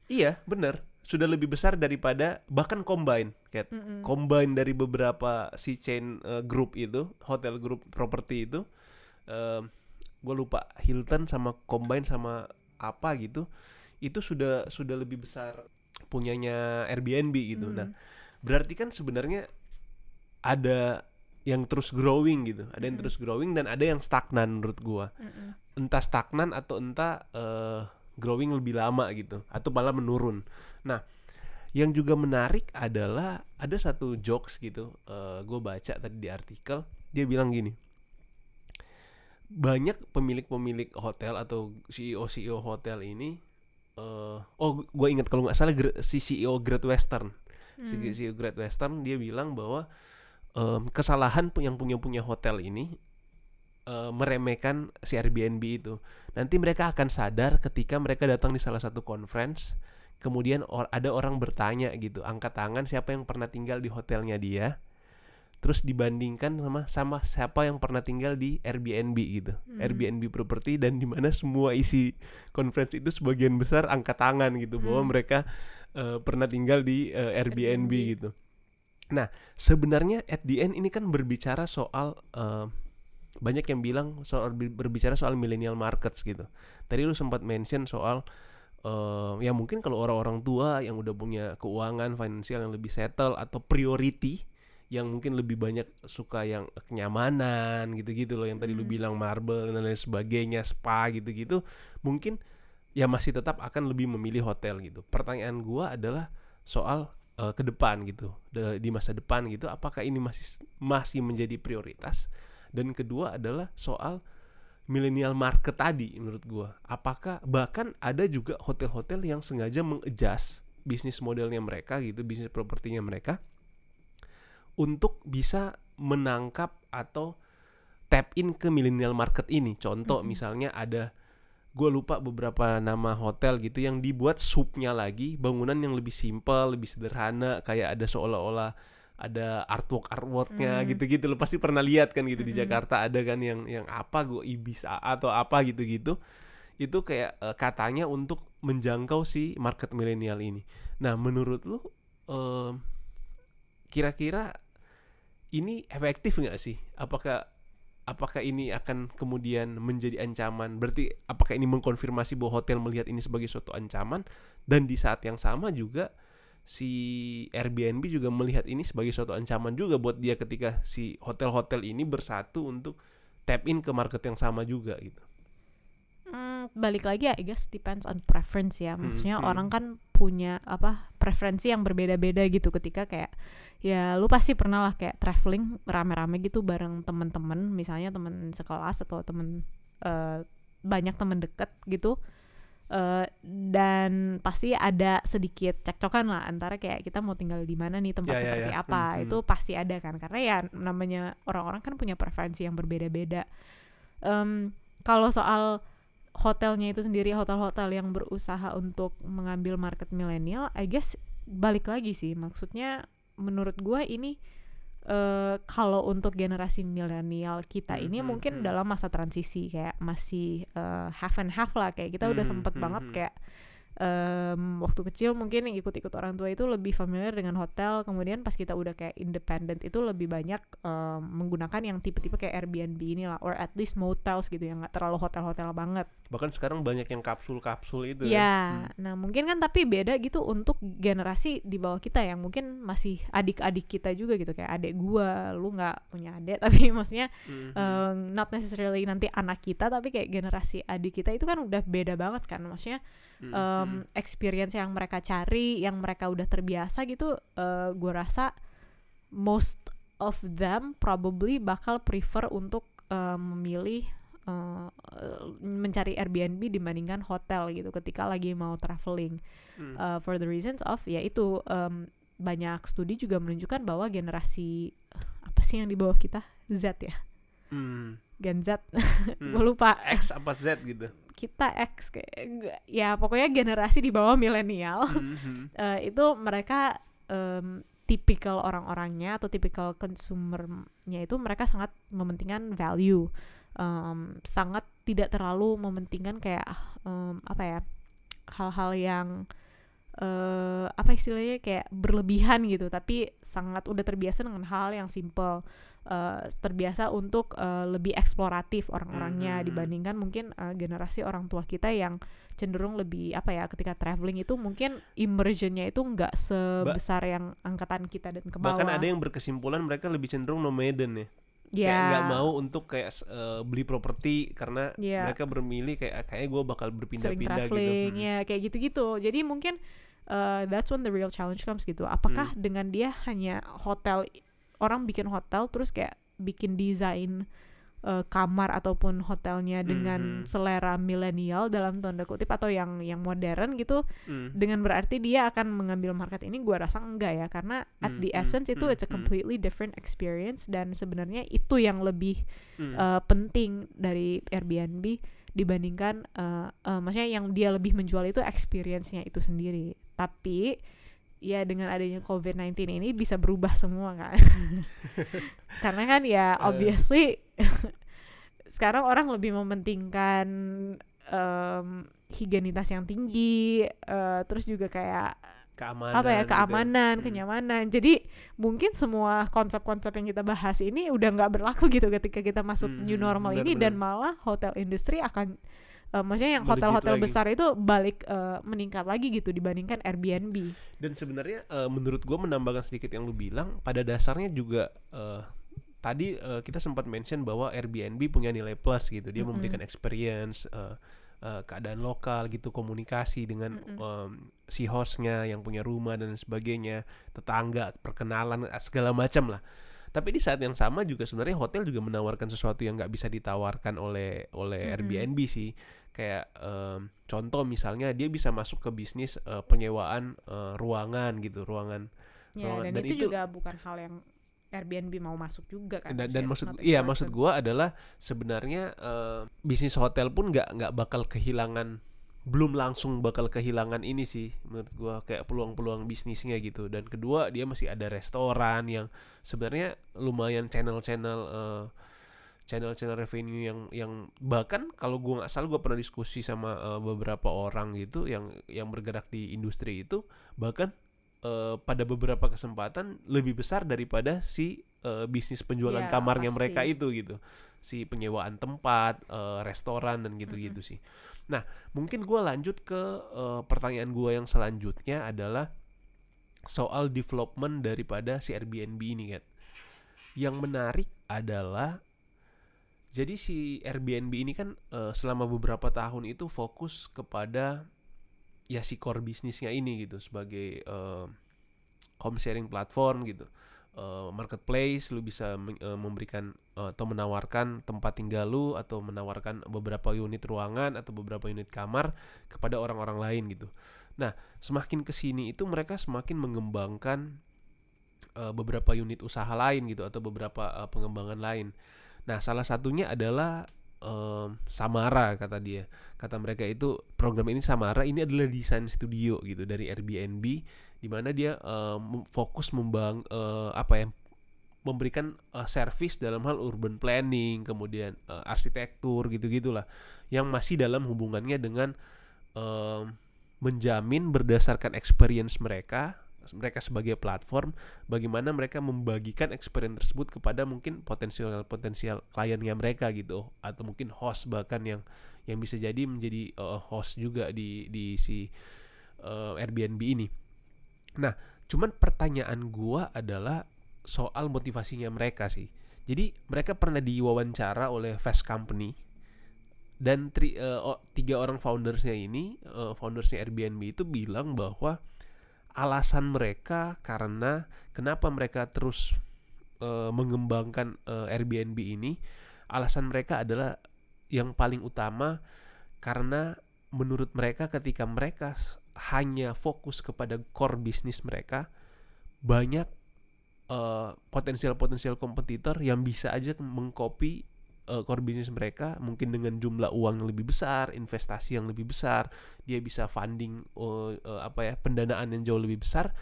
Iya, benar. Sudah lebih besar daripada bahkan combine. Mm-mm. Combine dari beberapa si chain eh, group itu, hotel group properti itu. gue lupa Hilton sama combine sama apa gitu. Itu sudah sudah lebih besar punyanya Airbnb gitu. Mm. Nah, berarti kan sebenarnya ada yang terus growing gitu, ada yang Mm. terus growing dan ada yang stagnan menurut gua. Mm-mm. Entah stagnan atau entah eh, growing lebih lama gitu, atau malah menurun. Nah, yang juga menarik adalah ada satu jokes gitu, gue baca tadi di artikel, dia bilang gini, banyak pemilik-pemilik hotel atau CEO-CEO hotel ini, eh, oh gue ingat kalau nggak salah si CEO Great Western si Hmm. CEO Great Western dia bilang bahwa em, kesalahan yang punya punya hotel ini eh, meremehkan si Airbnb itu. Nanti mereka akan sadar ketika mereka datang di salah satu conference, kemudian or- ada orang bertanya gitu, angkat tangan siapa yang pernah tinggal di hotelnya dia, terus dibandingkan sama sama siapa yang pernah tinggal di Airbnb gitu, Hmm. Airbnb property dan di mana semua isi conference itu sebagian besar angkat tangan gitu bahwa Hmm. mereka eh, pernah tinggal di eh, Airbnb, Airbnb. gitu. Nah, sebenarnya at the end ini kan berbicara soal eh, banyak yang bilang soal ber- berbicara soal millennial markets gitu. Tadi lu sempat mention soal eh, ya mungkin kalau orang-orang tua yang udah punya keuangan finansial yang lebih settle atau priority yang mungkin lebih banyak suka yang kenyamanan gitu-gitu loh yang tadi lu Hmm. bilang marble dan lain sebagainya spa gitu-gitu mungkin ya masih tetap akan lebih memilih hotel gitu. Pertanyaan gua adalah soal eh, ke depan gitu di masa depan gitu apakah ini masih masih menjadi prioritas dan kedua adalah soal millennial market tadi menurut gua apakah bahkan ada juga hotel-hotel yang sengaja mengadjust bisnis modelnya mereka gitu bisnis propertinya mereka untuk bisa menangkap atau tap in ke millennial market ini contoh Mhm. misalnya ada gue lupa beberapa nama hotel gitu yang dibuat subnya lagi bangunan yang lebih simpel lebih sederhana kayak ada seolah-olah ada artwork artworknya Hmm. gitu-gitu lo pasti pernah lihat kan gitu di Mm-mm. Jakarta ada kan yang yang apa gue ibis atau apa gitu-gitu itu kayak eh, katanya untuk menjangkau si market milenial ini nah menurut lu em, kira-kira ini efektif nggak sih apakah apakah ini akan kemudian menjadi ancaman berarti apakah ini mengkonfirmasi bahwa hotel melihat ini sebagai suatu ancaman dan di saat yang sama juga si Airbnb juga melihat ini sebagai suatu ancaman juga buat dia ketika si hotel-hotel ini bersatu untuk tap in ke market yang sama juga gitu. Hmm, balik lagi ya, I guess depends on preference ya. Hmm, Maksudnya hmm. orang kan punya apa preferensi yang berbeda-beda gitu ketika kayak ya lu pasti pernah lah kayak traveling rame-rame gitu bareng temen-temen, misalnya temen sekelas atau temen eh, banyak temen deket gitu. Eh, dan pasti ada sedikit cekcokan lah antara kayak kita mau tinggal di mana nih tempat Ya, ya, seperti ya. apa Hmm, hmm. itu pasti ada kan karena ya namanya orang-orang kan punya preferensi yang berbeda-beda. Em, kalau soal hotelnya itu sendiri hotel-hotel yang berusaha untuk mengambil market milenial, I guess balik lagi sih maksudnya menurut gua ini eh kalau untuk generasi milenial kita Hmm, ini hmm, mungkin hmm. dalam masa transisi kayak masih eh, half and half lah kayak kita udah Hmm, sempet hmm, banget hmm. Em, waktu kecil mungkin yang ikut-ikut orang tua itu lebih familiar dengan hotel. Kemudian pas kita udah kayak independent itu lebih banyak em, menggunakan yang tipe-tipe kayak Airbnb inilah or at least motels gitu yang nggak terlalu hotel-hotel banget. Bahkan sekarang banyak yang kapsul-kapsul itu ya. Hmm. nah mungkin kan tapi beda gitu untuk generasi di bawah kita yang mungkin masih adik-adik kita juga gitu. Kayak adik gua lu nggak punya adik tapi maksudnya Mhm. eh, not necessarily nanti anak kita tapi kayak generasi adik kita itu kan udah beda banget kan. Maksudnya Um, experience yang mereka cari yang mereka udah terbiasa gitu eh gue rasa most of them probably bakal prefer untuk eh, memilih eh, eh, mencari Airbnb dibandingkan hotel gitu ketika lagi mau traveling. Mhm. Uh, for the reasons of ya itu um, banyak studi juga menunjukkan bahwa generasi apa sih yang di bawah kita? Z ya? Mhm. Gen Z. Mhm. gue lupa. X apa Z gitu kita X kayak ya pokoknya generasi di bawah milenial. Mhm. eh, itu mereka em, tipikal orang-orangnya atau tipikal consumernya itu mereka sangat mementingkan value. Em, sangat tidak terlalu mementingkan kayak em, apa ya hal-hal yang eh apa istilahnya kayak berlebihan gitu. Tapi sangat udah terbiasa dengan hal yang simple eh, terbiasa untuk eh, lebih eksploratif orang-orangnya Mhm. dibandingkan mungkin eh, generasi orang tua kita yang cenderung lebih apa ya ketika traveling itu mungkin immersionnya itu nggak sebesar yang angkatan kita dan ke bawah Bahkan ada yang berkesimpulan mereka lebih cenderung nomaden ya ya Kayak nggak mau untuk kayak eh, beli properti karena Iya. mereka bermilih kayak kayak gue bakal berpindah-pindah gitu Mhm. ya kayak gitu-gitu jadi mungkin uh, that's when the real challenge comes gitu apakah Hmm. dengan dia hanya hotel orang bikin hotel terus kayak bikin desain uh, kamar ataupun hotelnya dengan Mhm. selera milenial dalam tanda kutip atau yang yang modern gitu Mhm. dengan berarti dia akan mengambil market ini gua rasa enggak ya karena at Hmm, the hmm, essence itu hmm, it's a hmm. completely different experience dan sebenarnya itu yang lebih Mhm. uh, penting dari Airbnb dibandingkan uh, uh, maksudnya yang dia lebih menjual itu experience-nya itu sendiri. Tapi ya dengan adanya COVID-19 ini bisa berubah semua kan. Karena kan ya Eh. obviously sekarang orang lebih mementingkan um, higienitas yang tinggi, uh, terus juga kayak keamanan apa ya gitu keamanan, Hmm. kenyamanan. Jadi mungkin semua konsep-konsep yang kita bahas ini udah nggak berlaku gitu ketika kita masuk Hmm, new normal benar, ini dan benar. malah hotel industri akan eh, maksudnya yang Melejit hotel-hotel besar itu balik eh, meningkat lagi gitu dibandingkan Airbnb. Dan sebenarnya eh, menurut gue menambahkan sedikit yang lu bilang, pada dasarnya juga eh, tadi eh, kita sempat mention bahwa Airbnb punya nilai plus gitu. Dia Mm-mm. memberikan experience, eh, eh, keadaan lokal gitu, komunikasi dengan Mm-mm. em, si hostnya yang punya rumah dan sebagainya, tetangga, perkenalan segala macam lah. Tapi di saat yang sama juga sebenarnya hotel juga menawarkan sesuatu yang nggak bisa ditawarkan oleh oleh Mm-mm. Airbnb sih. Kayak em, contoh misalnya dia bisa masuk ke bisnis eh, penyewaan eh, ruangan gitu, ruangan Ya, Ruangan. dan, Dan itu, itu- juga bukan hal yang Airbnb mau masuk juga kan. dan, dan maksud iya maksud gua adalah sebenarnya eh, bisnis hotel pun nggak nggak bakal kehilangan belum langsung bakal kehilangan ini sih menurut gua kayak peluang-peluang bisnisnya gitu dan kedua dia masih ada restoran yang sebenarnya lumayan channel-channel eh, channel-channel revenue yang yang bahkan kalau gua nggak salah gua pernah diskusi sama eh, beberapa orang gitu yang yang bergerak di industri itu bahkan eh, pada beberapa kesempatan lebih besar daripada si eh, bisnis penjualan Ya, kamarnya pasti. mereka itu gitu si penyewaan tempat eh, restoran dan gitu-gitu sih. Nah mungkin gua lanjut ke eh, pertanyaan gua yang selanjutnya adalah soal development daripada si Airbnb ini kan yang menarik adalah jadi si Airbnb ini kan eh, selama beberapa tahun itu fokus kepada ya si core bisnisnya ini gitu sebagai eh, home sharing platform gitu Eh, marketplace lu bisa eh, memberikan eh, atau menawarkan tempat tinggal lu atau menawarkan beberapa unit ruangan atau beberapa unit kamar kepada orang-orang lain gitu. Nah semakin ke sini itu mereka semakin mengembangkan beberapa unit usaha lain gitu atau beberapa pengembangan lain. Nah, salah satunya adalah em, Samara kata dia. Kata mereka itu program ini Samara ini adalah desain studio gitu dari Airbnb di mana dia mem- fokus membang eh, apa ya memberikan eh, service dalam hal urban planning, kemudian eh, arsitektur gitu-gitulah yang masih dalam hubungannya dengan em, menjamin berdasarkan experience mereka mereka sebagai platform bagaimana mereka membagikan experience tersebut kepada mungkin potensial potensial kliennya mereka gitu atau mungkin host bahkan yang yang bisa jadi menjadi uh, host juga di di si uh, Airbnb ini. Nah, cuman pertanyaan gua adalah soal motivasinya mereka sih. Jadi mereka pernah diwawancara oleh Fast Company dan tri, uh, tiga orang foundersnya ini, uh, foundersnya Airbnb itu bilang bahwa alasan mereka karena kenapa mereka terus uh, mengembangkan uh, Airbnb ini alasan mereka adalah yang paling utama karena menurut mereka ketika mereka hanya fokus kepada core bisnis mereka banyak potensial-potensial uh, kompetitor yang bisa aja mengcopy uh, core bisnis mereka mungkin dengan jumlah uang yang lebih besar, investasi yang lebih besar, dia bisa funding uh, uh, apa ya pendanaan yang jauh lebih besar,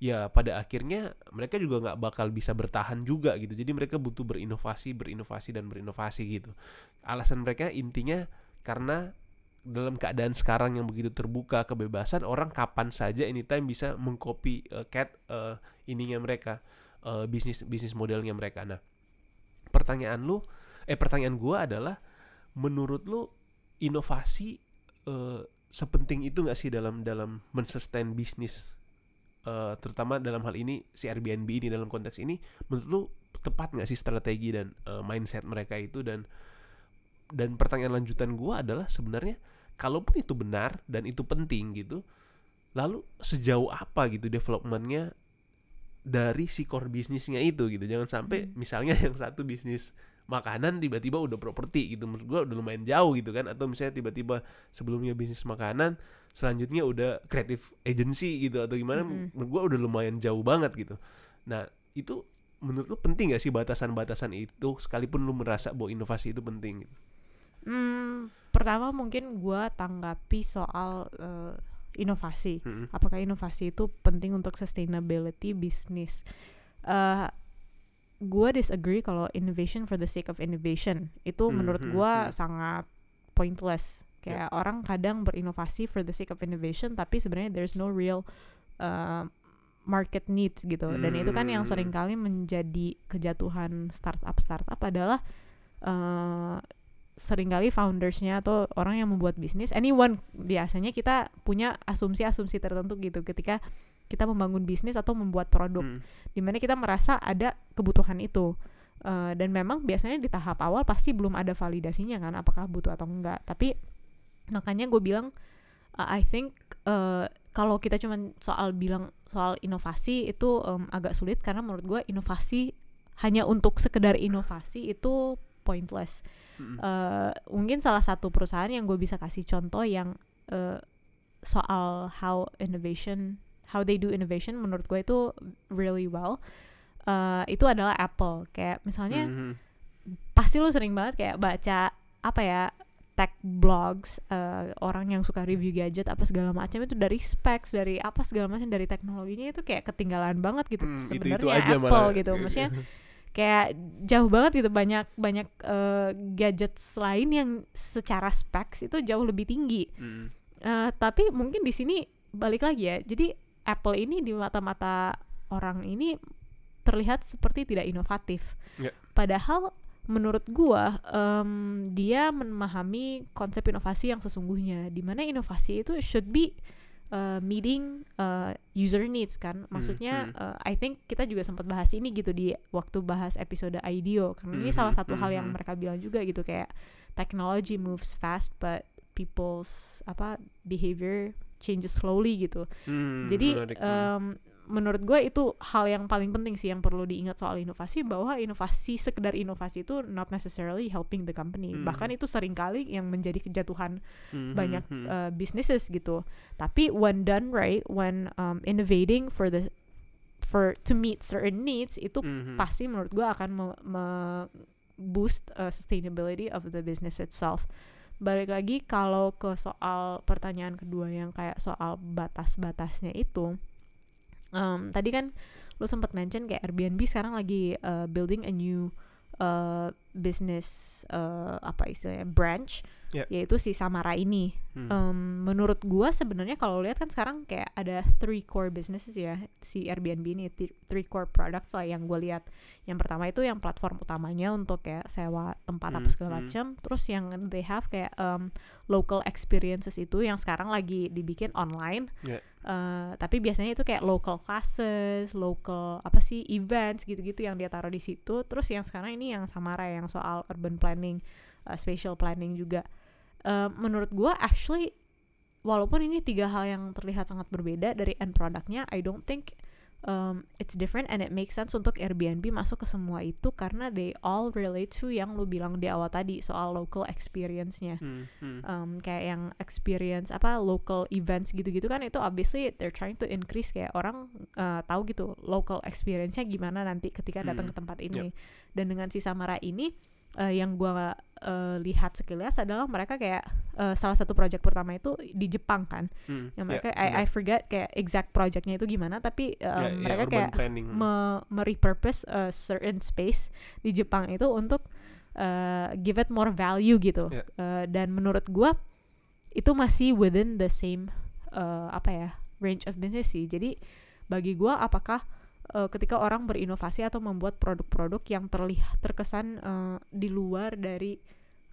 ya pada akhirnya mereka juga nggak bakal bisa bertahan juga gitu. Jadi mereka butuh berinovasi, berinovasi dan berinovasi gitu. Alasan mereka intinya karena dalam keadaan sekarang yang begitu terbuka kebebasan orang kapan saja anytime bisa mengcopy uh, cat uh, ininya mereka uh, bisnis bisnis modelnya mereka. Nah pertanyaan lu eh pertanyaan gue adalah menurut lu inovasi uh, sepenting itu nggak sih dalam dalam mensustain bisnis uh, terutama dalam hal ini si Airbnb ini dalam konteks ini menurut lu tepat nggak sih strategi dan uh, mindset mereka itu? Dan dan pertanyaan lanjutan gue adalah sebenarnya kalaupun itu benar dan itu penting gitu lalu sejauh apa gitu developmentnya dari si core bisnisnya itu gitu jangan sampai hmm. misalnya yang satu bisnis makanan tiba-tiba udah properti gitu menurut gue udah lumayan jauh gitu kan atau misalnya tiba-tiba sebelumnya bisnis makanan selanjutnya udah creative agency gitu atau gimana mm-hmm. menurut gue udah lumayan jauh banget gitu nah itu menurut lu penting gak sih batasan-batasan itu sekalipun lu merasa bahwa inovasi itu penting gitu? Hmm, pertama mungkin gue tanggapi soal uh, inovasi. Mm-hmm. Apakah inovasi itu penting untuk sustainability bisnis? Uh, gue disagree kalau innovation for the sake of innovation itu hmm, menurut hmm, gue hmm. sangat pointless kayak yeah. orang kadang berinovasi for the sake of innovation tapi sebenarnya there's no real uh, market needs gitu dan itu kan yang hmm. sering kali menjadi kejatuhan startup startup adalah uh, sering kali foundersnya atau orang yang membuat bisnis anyone biasanya kita punya asumsi-asumsi tertentu gitu. Ketika kita membangun bisnis atau membuat produk hmm. di mana kita merasa ada kebutuhan itu. Uh, dan memang biasanya di tahap awal pasti belum ada validasinya kan apakah butuh atau enggak. Tapi makanya gue bilang uh, I think uh, kalau kita cuma soal bilang soal inovasi itu um, agak sulit. Karena menurut gue inovasi hanya untuk sekedar inovasi itu pointless hmm. uh, mungkin salah satu perusahaan yang gue bisa kasih contoh yang uh, soal how innovation how they do innovation menurut gue itu really well uh, itu adalah Apple kayak misalnya mm-hmm. pasti lu sering banget kayak baca apa ya tech blogs uh, orang yang suka review gadget apa segala macam itu dari specs dari apa segala macam dari teknologinya itu kayak ketinggalan banget gitu hmm, sebenarnya Apple malah. gitu maksudnya kayak jauh banget gitu banyak banyak uh, gadgets lain yang secara specs itu jauh lebih tinggi hmm. uh, tapi mungkin di sini balik lagi ya jadi Apple ini di mata-mata orang ini terlihat seperti tidak inovatif. Yeah. Padahal menurut gua um, dia memahami konsep inovasi yang sesungguhnya di mana inovasi itu should be uh, meeting uh, user needs kan maksudnya hmm, hmm. Uh, I think kita juga sempat bahas ini gitu di waktu bahas episode IDEO karena hmm, ini salah satu hmm, hal yang hmm. mereka bilang juga gitu kayak technology moves fast but people's apa behavior changes slowly gitu. Hmm, Jadi um, menurut gue itu hal yang paling penting sih yang perlu diingat soal inovasi bahwa inovasi sekedar inovasi itu not necessarily helping the company. Hmm. Bahkan itu sering kali yang menjadi kejatuhan hmm, banyak hmm, uh, businesses gitu. Tapi when done right, when um, innovating for the for to meet certain needs itu hmm. pasti menurut gue akan me, me boost uh, sustainability of the business itself balik lagi kalau ke soal pertanyaan kedua yang kayak soal batas-batasnya itu um, tadi kan lu sempat mention kayak Airbnb sekarang lagi uh, building a new uh, business eh, apa istilahnya branch Ya. yaitu si Samara ini Hmm. Em, menurut gua sebenarnya kalau lihat kan sekarang kayak ada three core businesses ya si Airbnb ini th- three core products lah yang gue lihat yang pertama itu yang platform utamanya untuk kayak sewa tempat apa Hmm, segala hmm. macam terus yang they have kayak em, local experiences itu yang sekarang lagi dibikin online Ya. Eh, tapi biasanya itu kayak local classes local apa sih events gitu-gitu yang dia taruh di situ terus yang sekarang ini yang Samara yang soal urban planning uh, spatial planning juga. Uh, menurut gua actually walaupun ini tiga hal yang terlihat sangat berbeda dari end produknya I don't think um, it's different and it makes sense untuk Airbnb masuk ke semua itu karena they all relate to yang lu bilang di awal tadi soal local experience-nya. Hmm, hmm. um, kayak yang experience apa local events gitu-gitu kan itu obviously they're trying to increase kayak orang uh, tahu gitu local experience-nya gimana nanti ketika datang Hmm, ke tempat ini. Dan dengan si Samara ini uh, yang gua uh, lihat sekilas adalah mereka kayak uh, salah satu project pertama itu di Jepang kan Hmm, yang ya, mereka benar. I, I forget kayak exact projectnya itu gimana tapi um, Ya, ya, mereka urban kayak planning. me, repurpose a certain space di Jepang itu untuk uh, give it more value gitu Ya. Uh, dan menurut gua itu masih within the same uh, apa ya range of business sih jadi bagi gua apakah uh, ketika orang berinovasi atau membuat produk-produk yang terlihat terkesan uh, di luar dari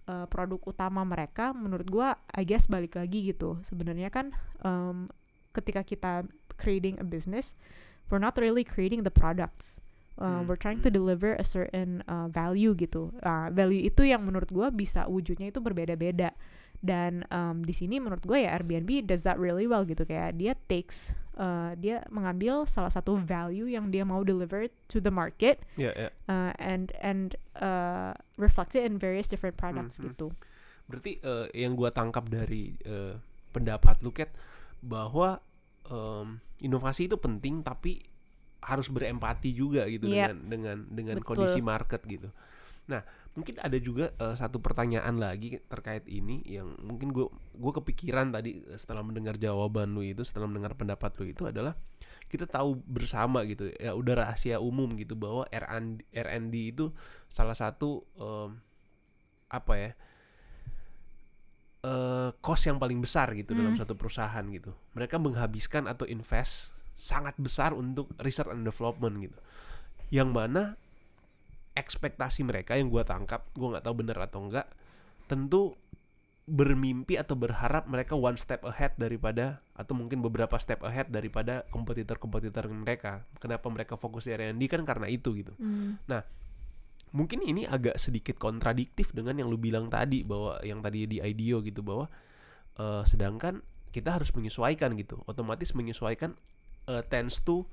uh, produk utama mereka menurut gua I guess balik lagi gitu. Sebenarnya kan um, ketika kita creating a business we're not really creating the products. Uh, Hmm, we're trying to hmm. deliver a certain uh, value gitu. Uh, value itu yang menurut gua bisa wujudnya itu berbeda-beda dan um, di sini menurut gue ya Airbnb does that really well gitu kayak dia takes uh, dia mengambil salah satu value yang dia mau deliver to the market Ya, ya. uh, and and uh, reflects it in various different products Hmm, hmm. gitu Berarti eh, yang gua tangkap dari eh, pendapat lu Kat bahwa em, inovasi itu penting tapi harus berempati juga gitu Iya. dengan dengan dengan Betul. kondisi market gitu. Nah, mungkin ada juga eh, satu pertanyaan lagi terkait ini yang mungkin gua gua kepikiran tadi eh, setelah mendengar jawaban lu itu, setelah mendengar pendapat lu itu adalah kita tahu bersama gitu ya udah rahasia umum gitu bahwa R&D, R&D itu salah satu em, apa ya eh cost yang paling besar gitu dalam Hmm. suatu perusahaan gitu. Mereka menghabiskan atau invest sangat besar untuk research and development gitu. Yang mana ekspektasi mereka yang gua tangkap, gua nggak tahu benar atau enggak, tentu bermimpi atau berharap mereka one step ahead daripada atau mungkin beberapa step ahead daripada kompetitor-kompetitor mereka. Kenapa mereka fokus di R&D kan karena itu gitu. Mungkin ini agak sedikit kontradiktif dengan yang lu bilang tadi bahwa yang tadi di IDEO gitu bahwa eh, sedangkan kita harus menyesuaikan gitu. Otomatis menyesuaikan eh, tends to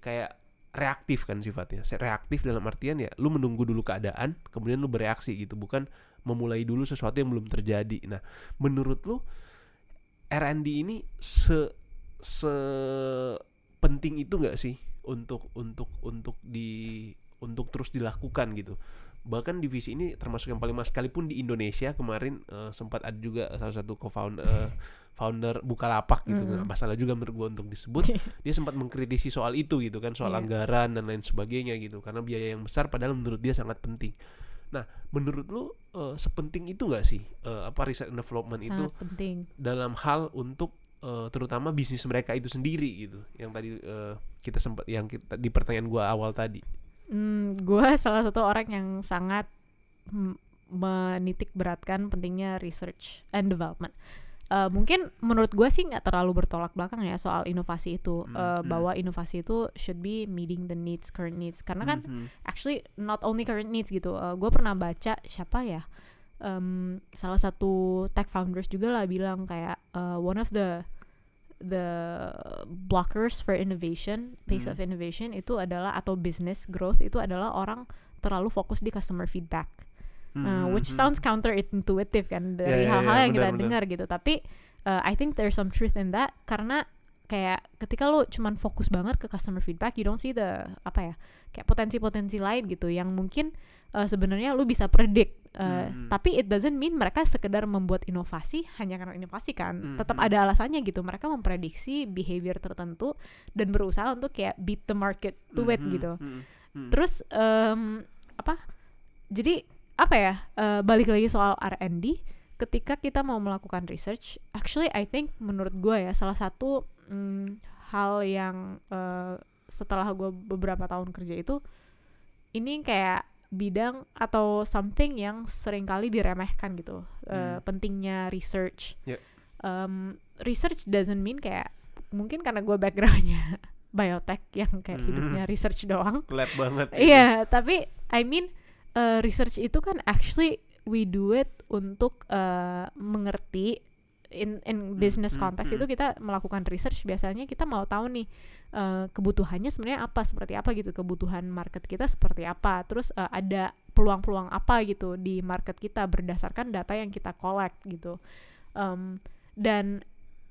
kayak reaktif kan sifatnya. Reaktif dalam artian ya lu menunggu dulu keadaan kemudian lu bereaksi gitu. Bukan memulai dulu sesuatu yang belum terjadi. Nah menurut lu R&D ini se se penting itu nggak sih untuk untuk untuk di untuk terus dilakukan gitu bahkan divisi ini termasuk yang paling mahal sekalipun di Indonesia kemarin eh, sempat ada juga salah satu co-founder eh, founder Bukalapak gitu. Mm. nggak masalah juga menurut gua untuk disebut. Dia sempat mengkritisi soal itu gitu kan soal Iya. anggaran dan lain sebagainya gitu. Karena biaya yang besar padahal menurut dia sangat penting. Nah menurut lu eh, sepenting itu nggak sih eh, apa research and development itu sangat penting. dalam hal untuk eh, terutama bisnis mereka itu sendiri gitu? Yang tadi eh, kita sempat yang kita di pertanyaan gua awal tadi Hmm, gue salah satu orang yang sangat mm, menitik beratkan pentingnya research and development. Eh, mungkin menurut gue sih nggak terlalu bertolak belakang ya soal inovasi itu Hmm, Eh, hmm. bahwa inovasi itu should be meeting the needs current needs karena kan Mhm. actually not only current needs gitu. gue pernah baca siapa ya Em, salah satu tech founders juga lah bilang kayak eh, one of the the blockers for innovation, pace Hmm. of innovation itu adalah atau business growth itu adalah orang terlalu fokus di customer feedback. Uh, which Mhm. sounds counterintuitive kan dari hal-hal ya, yang kita benar, benar. dengar gitu. Tapi uh, I think there's some truth in that karena kayak ketika lu cuman fokus banget ke customer feedback, you don't see the apa ya kayak potensi-potensi lain gitu yang mungkin uh, sebenarnya lu bisa predict. Uh, Mhm. Tapi it doesn't mean mereka sekedar membuat inovasi hanya karena inovasi kan. Tetap Mhm. ada alasannya gitu. Mereka memprediksi behavior tertentu dan berusaha untuk kayak beat the market to it Mhm, gitu. mhm, mhm. Terus em, apa? Jadi apa ya eh, balik lagi soal R&D ketika kita mau melakukan research actually I think menurut gue ya salah satu mm, hal yang eh, setelah gue beberapa tahun kerja itu ini kayak bidang atau something yang sering kali diremehkan gitu eh, Hmm. pentingnya research Yeah. Um, research doesn't mean kayak mungkin karena gue backgroundnya biotech yang kayak Hmm. hidupnya research doang Kelihatan banget. Iya, tapi I mean uh, research itu kan actually we do it untuk uh, mengerti in in business hmm, context hmm. itu kita melakukan research biasanya kita mau tahu nih uh, kebutuhannya sebenarnya apa seperti apa gitu kebutuhan market kita seperti apa terus uh, ada peluang-peluang apa gitu di market kita berdasarkan data yang kita collect gitu um, dan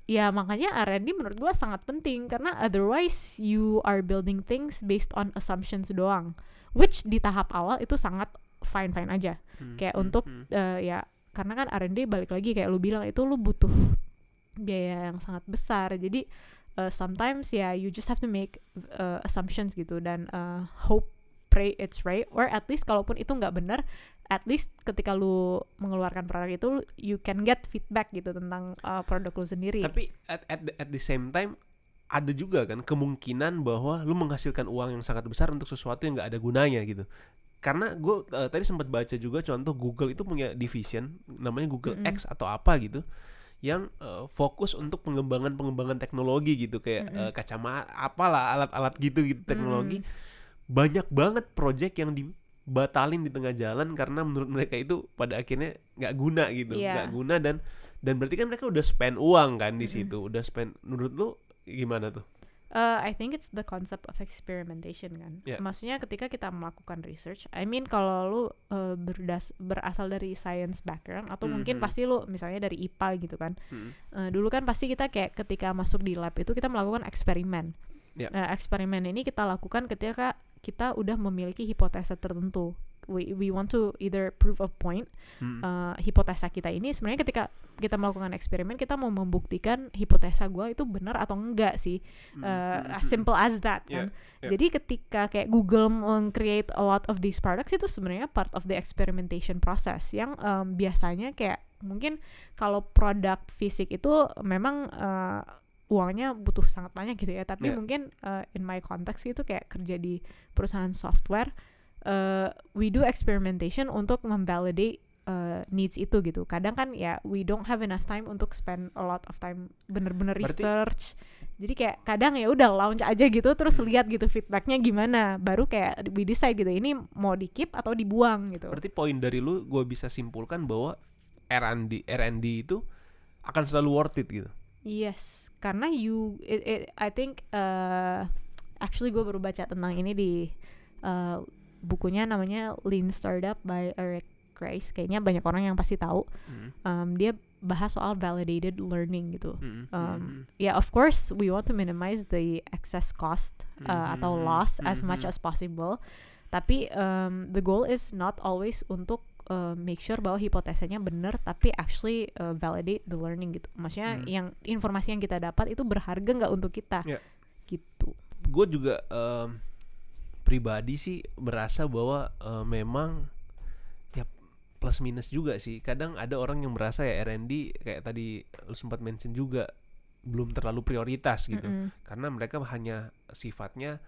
ya makanya R&D menurut gua sangat penting karena otherwise you are building things based on assumptions doang which di tahap awal itu sangat fine fine aja Hmm, kayak hmm, untuk hmm. eh, ya karena kan R&D balik lagi kayak lu bilang itu lu butuh biaya yang sangat besar. Jadi eh, sometimes ya you just have to make eh, assumptions gitu dan eh, hope pray it's right. Or at least kalaupun itu nggak benar at least ketika lu mengeluarkan produk itu you can get feedback gitu tentang eh, produk lu sendiri. Tapi at, at, the, at the same time ada juga kan kemungkinan bahwa lu menghasilkan uang yang sangat besar untuk sesuatu yang nggak ada gunanya gitu. Karena gue tadi sempat baca juga contoh Google itu punya division namanya Google Mm-mm. X atau apa gitu yang eh, fokus untuk pengembangan pengembangan teknologi gitu kayak Mm-mm. eh, kacamata apalah alat-alat gitu gitu teknologi banyak banget project yang dibatalin di tengah jalan karena menurut mereka itu pada akhirnya nggak guna gitu Iya. nggak guna dan dan berarti kan mereka udah spend uang kan di situ udah spend menurut lu gimana tuh Uh, I think it's the concept of experimentation kan. Yeah. Maksudnya ketika kita melakukan research, I mean kalau lu uh, berdas berasal dari science background atau mungkin Mhm. pasti lu misalnya dari IPA gitu kan. Hmm. Uh, dulu kan pasti kita kayak ketika masuk di lab itu kita melakukan eksperimen. Yeah. Uh, eksperimen ini kita lakukan ketika kita udah memiliki hipotesa tertentu. We we want to either prove a point Hmm. uh, hipotesa kita ini sebenarnya ketika kita melakukan eksperimen kita mau membuktikan hipotesa gua itu benar atau enggak sih Hmm. uh, Hmm. as simple as that kan. yeah. Jadi ketika kayak Google meng-create a lot of these products itu sebenarnya part of the experimentation process yang um, biasanya kayak mungkin kalau produk fisik itu memang uh, uangnya butuh sangat banyak gitu ya. Tapi Yeah. mungkin uh, in my context itu kayak kerja di perusahaan software uh, we do experimentation untuk memvalidate uh, needs itu gitu. Kadang kan ya we don't have enough time untuk spend a lot of time bener-bener Berarti- research. Jadi kayak kadang ya udah launch aja gitu terus Hmm. lihat gitu feedbacknya gimana. Baru kayak we decide gitu ini mau di keep atau dibuang gitu. berarti poin dari lu gue bisa simpulkan bahwa R&D R&D itu akan selalu worth it gitu Yes, karena you it, it- I think uh, actually gue baru baca tentang ini di uh, bukunya namanya Lean Startup by Eric Rice. Kayaknya banyak orang yang pasti tahu. Hmm. Um, dia bahas soal validated learning gitu. Hmm. Um. Ya, of course we want to minimize the excess cost uh, atau Mhm, loss as much as possible. Tapi um, the goal is not always untuk uh, make sure bahwa hipotesanya benar, tapi actually uh, validate the learning gitu. Maksudnya yang informasi yang kita dapat itu berharga nggak untuk kita, Ya. gitu. gue juga em, pribadi sih merasa bahwa eh, memang ya plus minus juga sih kadang ada orang yang merasa ya R&D kayak tadi lu sempat mention juga belum terlalu prioritas gitu Mm-mm. karena mereka hanya sifatnya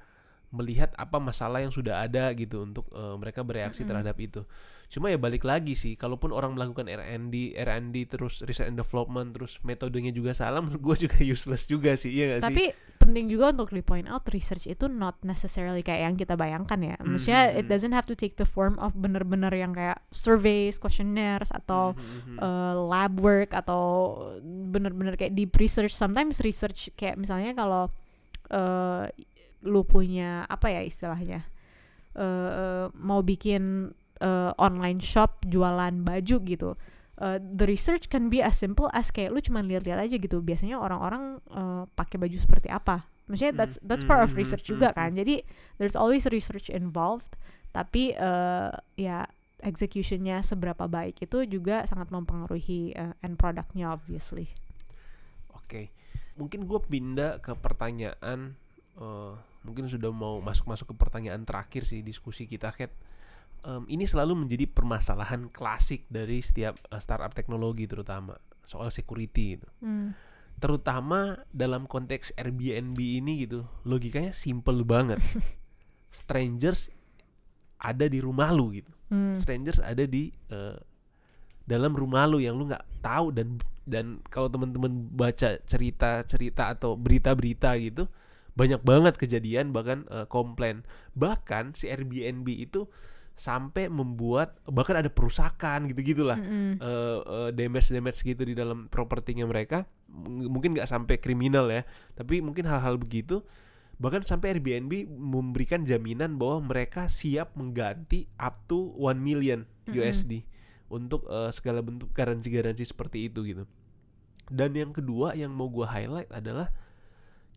melihat apa masalah yang sudah ada gitu untuk eh, mereka bereaksi Mm-mm. terhadap itu. Cuma ya balik lagi sih, kalaupun orang melakukan R&D, R&D terus research and development terus metodenya juga salah, menurut gue juga useless juga sih, iya gak sih? Tapi penting juga untuk di point out research itu not necessarily kayak yang kita bayangkan ya. Maksudnya Mhm. it doesn't have to take the form of bener-bener yang kayak surveys, questionnaires atau Mhm, mhm. uh, lab work atau bener-bener kayak deep research. Sometimes research kayak misalnya kalau uh, lu punya apa ya istilahnya uh, uh, mau bikin uh, online shop jualan baju gitu. Uh, the research can be as simple as kayak lu cuma lihat-lihat aja gitu. Biasanya orang-orang uh, pakai baju seperti apa. Maksudnya that's Hmm, that's part of hmm, research hmm, juga hmm. kan. Jadi there's always research involved. Tapi uh, ya executionnya seberapa baik itu juga sangat mempengaruhi uh, end productnya obviously. Oke, mungkin gue pindah ke pertanyaan, eh, mungkin sudah mau masuk-masuk ke pertanyaan terakhir sih diskusi kita, Kat. em, ini selalu menjadi permasalahan klasik dari setiap eh, startup teknologi terutama soal security gitu. Hmm. Terutama dalam konteks Airbnb ini gitu, logikanya simple banget. Strangers ada di rumah lu gitu. Hmm. Strangers ada di eh, dalam rumah lu yang lu nggak tahu dan dan kalau teman-teman baca cerita-cerita atau berita-berita gitu banyak banget kejadian bahkan eh, komplain. Bahkan si Airbnb itu sampai membuat bahkan ada perusakan gitu gitulah Mm-mm. eh eh, damage damage gitu di dalam propertinya mereka. M- mungkin nggak sampai kriminal ya tapi mungkin hal-hal begitu. Bahkan sampai Airbnb memberikan jaminan bahwa mereka siap mengganti up to 1 million. USD untuk eh, segala bentuk garansi-garansi seperti itu gitu. Dan yang kedua yang mau gua highlight adalah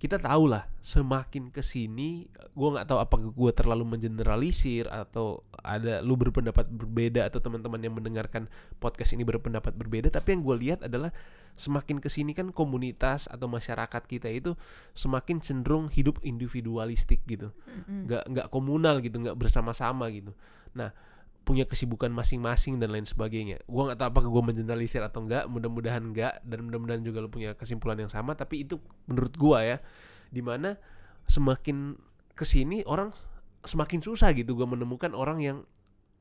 kita tahu lah semakin ke sini gue nggak tahu apakah gue terlalu mengeneralisir atau ada lu berpendapat berbeda atau teman-teman yang mendengarkan podcast ini berpendapat berbeda tapi yang gue lihat adalah semakin ke sini kan komunitas atau masyarakat kita itu semakin cenderung hidup individualistik gitu. Nggak nggak komunal gitu nggak bersama-sama gitu. Nah punya kesibukan masing-masing dan lain sebagainya. Gua nggak tahu apakah gue mengeneralisir atau enggak mudah-mudahan enggak dan mudah-mudahan juga lu punya kesimpulan yang sama tapi itu menurut gua ya di mana semakin ke sini orang semakin susah gitu gua menemukan orang yang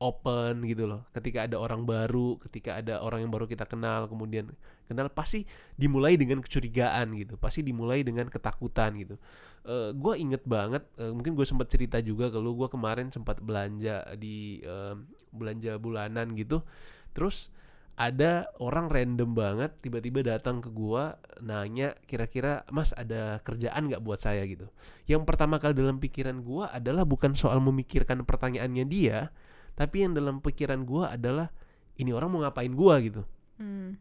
open gitu loh. Ketika ada orang baru ketika ada orang yang baru kita kenal kemudian kenal pasti dimulai dengan kecurigaan gitu. Pasti dimulai dengan ketakutan gitu. Eh gue inget banget eh, mungkin gue sempat cerita juga kalau gue kemarin sempat belanja di eh, belanja bulanan gitu. Terus ada orang random banget tiba-tiba datang ke gua nanya kira-kira mas ada kerjaan nggak buat saya? gitu. Yang pertama kali dalam pikiran gua adalah bukan soal memikirkan pertanyaannya dia tapi yang dalam pikiran gua adalah ini orang mau ngapain gua gitu Hmm.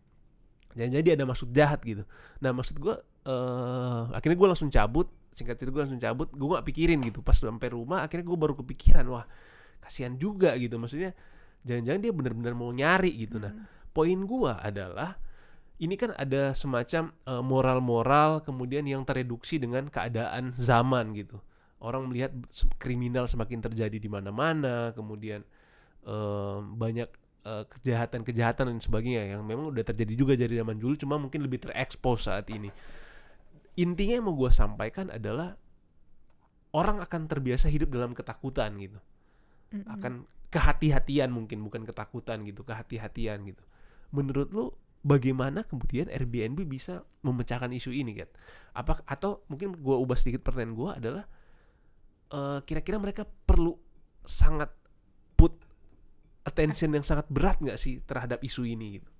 Jangan jadi ada maksud jahat gitu. Nah maksud gue eh akhirnya gue langsung cabut. Singkat cerita gue langsung cabut. Gue gak pikirin gitu. Pas sampai rumah akhirnya gue baru kepikiran wah kasihan juga gitu. Maksudnya jangan-jangan dia benar-benar mau nyari gitu. Nah Hmm. poin gue adalah ini kan ada semacam eh, moral-moral kemudian yang tereduksi dengan keadaan zaman gitu. Orang melihat kriminal semakin terjadi di mana-mana, kemudian eh, banyak eh, kejahatan-kejahatan dan sebagainya yang memang udah terjadi juga dari zaman dulu, cuma mungkin lebih terekspos saat ini. Intinya yang mau gue sampaikan adalah orang akan terbiasa hidup dalam ketakutan gitu Mm-mm. akan kehati-hatian mungkin bukan ketakutan gitu kehati-hatian gitu menurut lu bagaimana kemudian Airbnb bisa memecahkan isu ini kan apa atau mungkin gua ubah sedikit pertanyaan gua adalah eh, kira-kira mereka perlu sangat attention yang sangat berat nggak sih terhadap isu ini gitu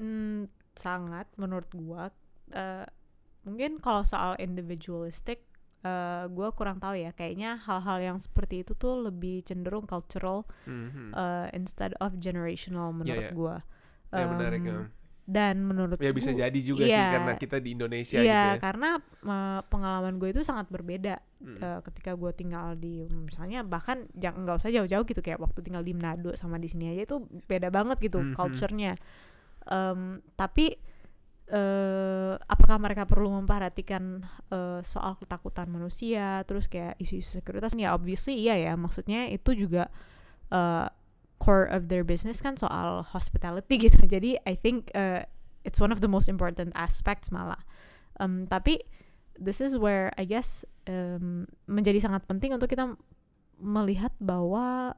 Hmm, sangat menurut gua eh, mungkin kalau soal individualistic eh, gua kurang tahu ya kayaknya hal-hal yang seperti itu tuh lebih cenderung cultural Mhm. eh, instead of generational menurut ya. gua ya menarik Em, ya. Dan menurut ya bisa gua- jadi juga sih iya, karena kita di Indonesia iya gitu ya karena eh, pengalaman gue itu sangat berbeda Mm. eh, ketika gue tinggal di misalnya bahkan jangan nggak usah jauh-jauh gitu kayak waktu tinggal di Manado sama di sini aja itu beda banget gitu Mhm. culture-nya Em, tapi eh apakah mereka perlu memperhatikan eh, soal ketakutan manusia terus kayak isu-isu sekuritas ya obviously iya ya maksudnya itu juga eh, core of their business kan soal hospitality gitu. Jadi I think eh, it's one of the most important aspects malah. Em, tapi this is where I guess em, menjadi sangat penting untuk kita melihat bahwa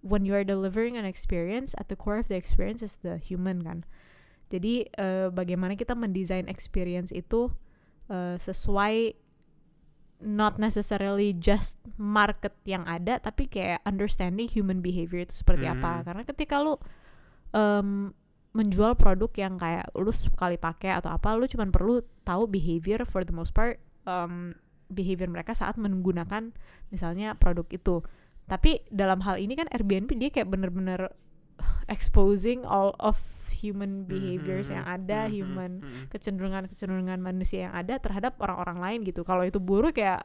when you are delivering an experience at the core of the experience is the human kan. Jadi eh, bagaimana kita mendesain experience itu eh, sesuai not necessarily just market yang ada tapi kayak understanding human behavior itu seperti apa Hmm. karena ketika lu em, menjual produk yang kayak lu sekali pakai atau apa lu cuman perlu tahu behavior for the most part em, behavior mereka saat menggunakan misalnya produk itu tapi dalam hal ini kan Airbnb dia kayak bener-bener exposing all of human behaviors yang ada Mhm. human Mhm. kecenderungan-kecenderungan manusia yang ada terhadap orang-orang lain gitu. Kalau itu buruk ya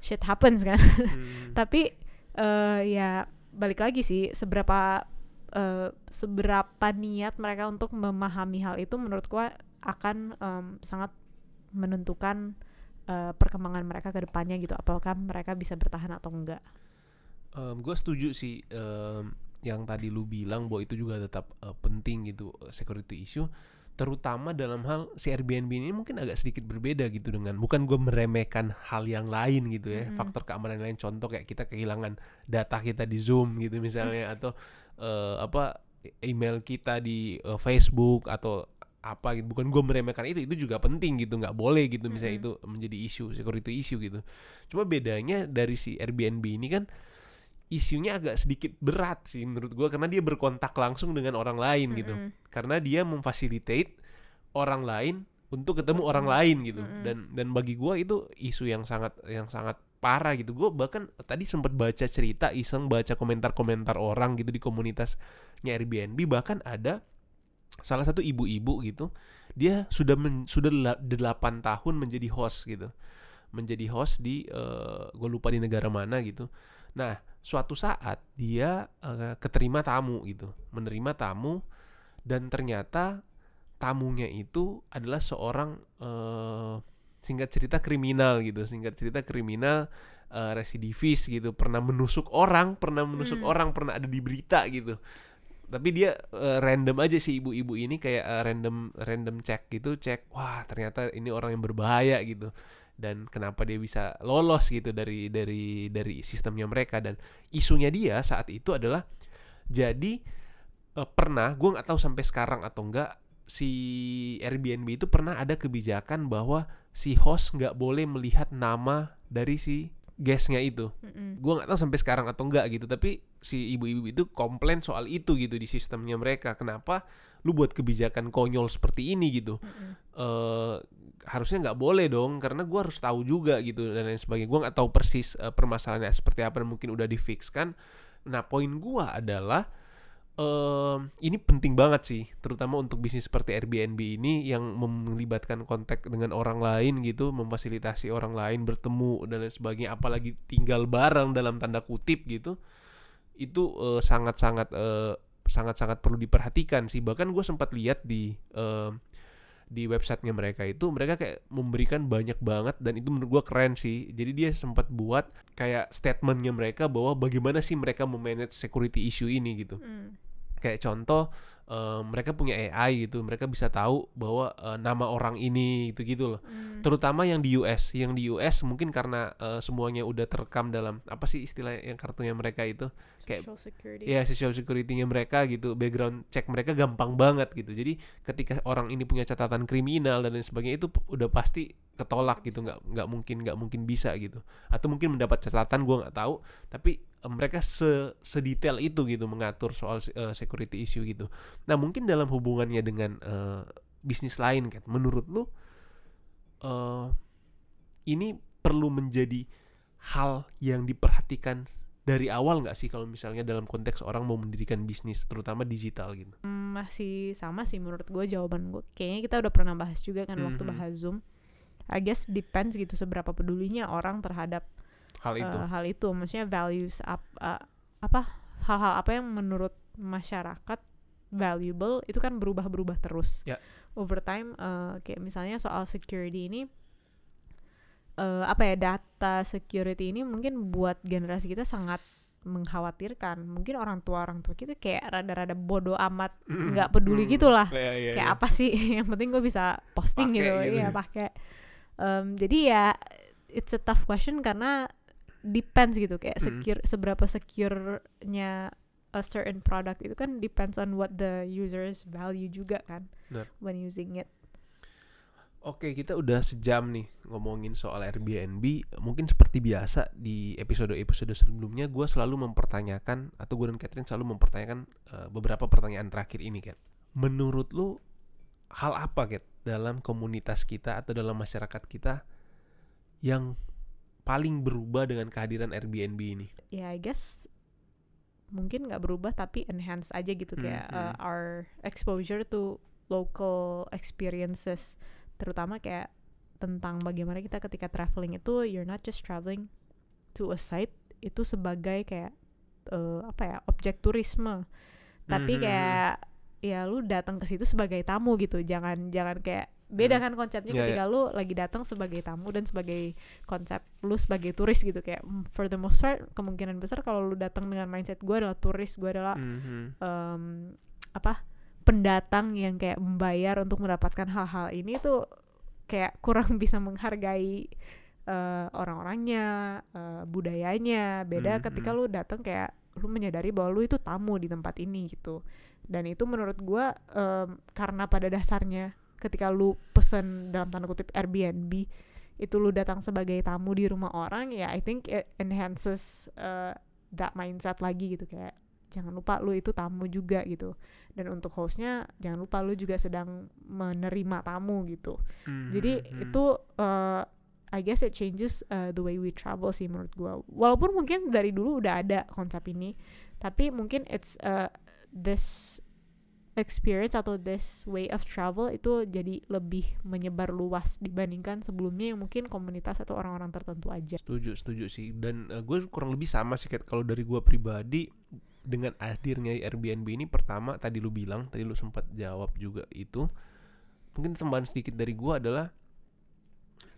shit happens kan. Mhm. Tapi eh ya balik lagi sih seberapa eh, seberapa niat mereka untuk memahami hal itu menurut gua akan em, sangat menentukan eh, perkembangan mereka ke depannya gitu. Apakah mereka bisa bertahan atau enggak. gue setuju sih em, yang tadi lu bilang bahwa itu juga tetap eh, penting gitu eh, security issue terutama dalam hal si Airbnb ini mungkin agak sedikit berbeda gitu dengan bukan gue meremehkan hal yang lain gitu ya Mm-mm. faktor keamanan lain. Contoh kayak kita kehilangan data kita di Zoom gitu misalnya atau eh, apa email kita di eh, Facebook atau apa gitu. Bukan gue meremehkan itu itu juga penting gitu nggak boleh gitu misalnya itu menjadi isu security issue gitu. Cuma bedanya dari si Airbnb ini kan isunya agak sedikit berat sih menurut gue karena dia berkontak langsung dengan orang lain gitu. Mm-mm. karena dia memfasilitate orang lain untuk ketemu orang lain gitu. Mm-mm. dan dan bagi gua itu isu yang sangat yang sangat parah gitu. Gue bahkan tadi sempat baca cerita iseng baca komentar-komentar orang gitu di komunitasnya Airbnb. Bahkan ada salah satu ibu-ibu gitu dia sudah men, sudah dela- delapan tahun menjadi host gitu. Menjadi host di gue lupa di negara mana gitu. Nah suatu saat dia eh, keterima tamu gitu menerima tamu dan ternyata tamunya itu adalah seorang eh, singkat cerita kriminal gitu singkat cerita kriminal eh, residivis gitu pernah menusuk orang pernah menusuk Hmm. orang pernah ada di berita gitu tapi dia eh, random aja sih ibu-ibu ini kayak eh, random random cek gitu cek wah ternyata ini orang yang berbahaya gitu dan kenapa dia bisa lolos gitu dari dari dari sistemnya mereka dan isunya dia saat itu adalah jadi eh, pernah gue nggak tahu sampai sekarang atau enggak si Airbnb itu pernah ada kebijakan bahwa si host nggak boleh melihat nama dari si guestnya itu Mm-mm. gue nggak tahu sampai sekarang atau enggak gitu tapi si ibu-ibu itu komplain soal itu gitu di sistemnya mereka kenapa lu buat kebijakan konyol seperti ini gitu Mm-mm. eh harusnya nggak boleh dong karena gua harus tahu juga gitu dan lain sebagainya. Gue nggak tahu persis eh, permasalahannya seperti apa dan mungkin udah difixkan. Nah poin gua adalah em, ini penting banget sih terutama untuk bisnis seperti Airbnb ini yang melibatkan kontak dengan orang lain gitu memfasilitasi orang lain bertemu dan lain sebagainya apalagi tinggal bareng dalam tanda kutip gitu itu eh, sangat-sangat eh, sangat-sangat perlu diperhatikan sih. Bahkan gue sempat lihat di em, di websitenya mereka itu mereka kayak memberikan banyak banget dan itu menurut gue keren sih jadi dia sempat buat kayak statementnya mereka bahwa bagaimana sih mereka memanage security issue ini gitu Mm. kayak contoh eh, mereka punya AI gitu mereka bisa tahu bahwa eh, nama orang ini gitu gitu loh. Mm. terutama yang di US yang di US mungkin karena eh, semuanya udah terekam dalam apa sih istilah yang kartunya mereka itu? Kayak Social security. ya social security-nya mereka gitu background check mereka gampang banget gitu. Jadi ketika orang ini punya catatan kriminal dan lain sebagainya itu udah pasti ketolak gitu nggak nggak mungkin nggak mungkin bisa gitu. Atau mungkin mendapat catatan gua nggak tahu tapi mereka se sedetail itu gitu mengatur soal eh, security issue gitu nah mungkin dalam hubungannya dengan eh, bisnis lain kan menurut lu eh ini perlu menjadi hal yang diperhatikan dari awal nggak sih kalau misalnya dalam konteks orang mau mendirikan bisnis terutama digital gitu? Mm, masih sama sih menurut gue jawaban gue kayaknya kita udah pernah bahas juga kan waktu Mhm. bahas zoom. I guess depends gitu seberapa pedulinya orang terhadap hal itu. eh, hal itu. Maksudnya values ap, eh, apa hal-hal apa yang menurut masyarakat valuable itu kan berubah-berubah terus Ya. over time eh, kayak misalnya soal security ini eh, apa ya data security ini mungkin buat generasi kita sangat mengkhawatirkan mungkin orang tua orang tua kita kayak rada-rada bodoh amat nggak peduli Mm. gitu lah Iya, iya, kayak iya. apa sih yang penting gue bisa posting Pakai gitu, gitu. iya pakai Em, jadi ya it's a tough question karena depends gitu kayak Mm. secure seberapa secure-nya a certain product itu kan depends on what the users value juga kan Benar. when using it Oke, kita udah sejam nih ngomongin soal Airbnb. Mungkin seperti biasa di episode-episode sebelumnya, gue selalu mempertanyakan atau gue dan Catherine selalu mempertanyakan eh, beberapa pertanyaan terakhir ini, Kat. Menurut lu hal apa, Kat, dalam komunitas kita atau dalam masyarakat kita yang paling berubah dengan kehadiran Airbnb ini? ya I guess mungkin nggak berubah tapi enhance aja gitu kayak Mhm. uh, our exposure to local experiences terutama kayak tentang bagaimana kita ketika traveling itu you're not just traveling to a site itu sebagai kayak uh, apa ya objek turisme tapi Mhm. kayak ya lu datang ke situ sebagai tamu gitu. Jangan jangan kayak beda Hmm. kan konsepnya Iya, ketika lu lagi datang sebagai tamu dan sebagai konsep lu sebagai turis gitu. Kayak mm, for the most part kemungkinan besar kalau lu datang dengan mindset gue adalah turis gue adalah Mhm. em, apa pendatang yang kayak membayar untuk mendapatkan hal-hal ini tuh kayak kurang bisa menghargai eh, orang-orangnya eh, budayanya. Beda Hmm, ketika lu datang kayak lu menyadari bahwa lu itu tamu di tempat ini gitu dan itu menurut gua em, karena pada dasarnya ketika lu pesen dalam tanda kutip Airbnb itu lu datang sebagai tamu di rumah orang ya I think it enhances uh, that mindset lagi gitu. Kayak jangan lupa lu itu tamu juga gitu. Dan untuk hostnya jangan lupa lu juga sedang menerima tamu gitu. Jadi Mhm. itu uh, I guess it changes uh, the way we travel sih menurut gua. Walaupun mungkin dari dulu udah ada konsep ini tapi mungkin it's uh, this experience atau this way of travel itu jadi lebih menyebar luas dibandingkan sebelumnya yang mungkin komunitas atau orang-orang tertentu aja Setuju, setuju sih. Dan gue kurang lebih sama sih kalau dari gue pribadi dengan hadirnya Airbnb ini pertama tadi lu bilang, tadi lu sempat jawab juga itu. Mungkin tambahan sedikit dari gue adalah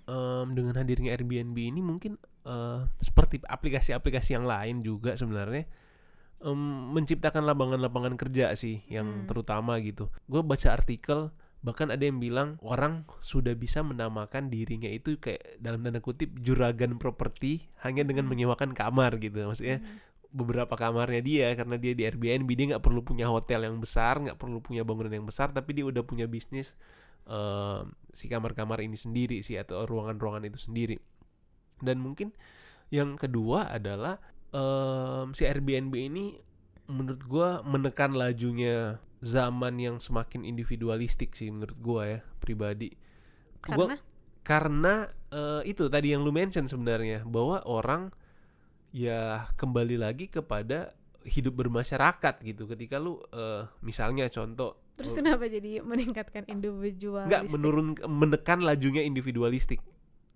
em, dengan hadirnya Airbnb ini mungkin eh, seperti aplikasi-aplikasi yang lain juga sebenarnya em, menciptakan lapangan-lapangan kerja sih yang Hmm. terutama gitu. Gue baca artikel bahkan ada yang bilang orang sudah bisa menamakan dirinya itu kayak dalam tanda kutip juragan properti hanya dengan Hmm. menyewakan kamar gitu maksudnya beberapa kamarnya dia karena dia di Airbnb dia nggak perlu punya hotel yang besar nggak perlu punya bangunan yang besar tapi dia udah punya bisnis eh, si kamar-kamar ini sendiri sih atau ruangan-ruangan itu sendiri dan mungkin yang kedua adalah em, si Airbnb ini menurut gua menekan lajunya zaman yang semakin individualistik sih menurut gua ya pribadi. Gua- karena? karena eh, itu tadi yang lu mention sebenarnya bahwa orang ya kembali lagi kepada hidup bermasyarakat gitu. Ketika lu eh, misalnya contoh terus lu- kenapa jadi meningkatkan individual nggak menurun menekan lajunya individualistik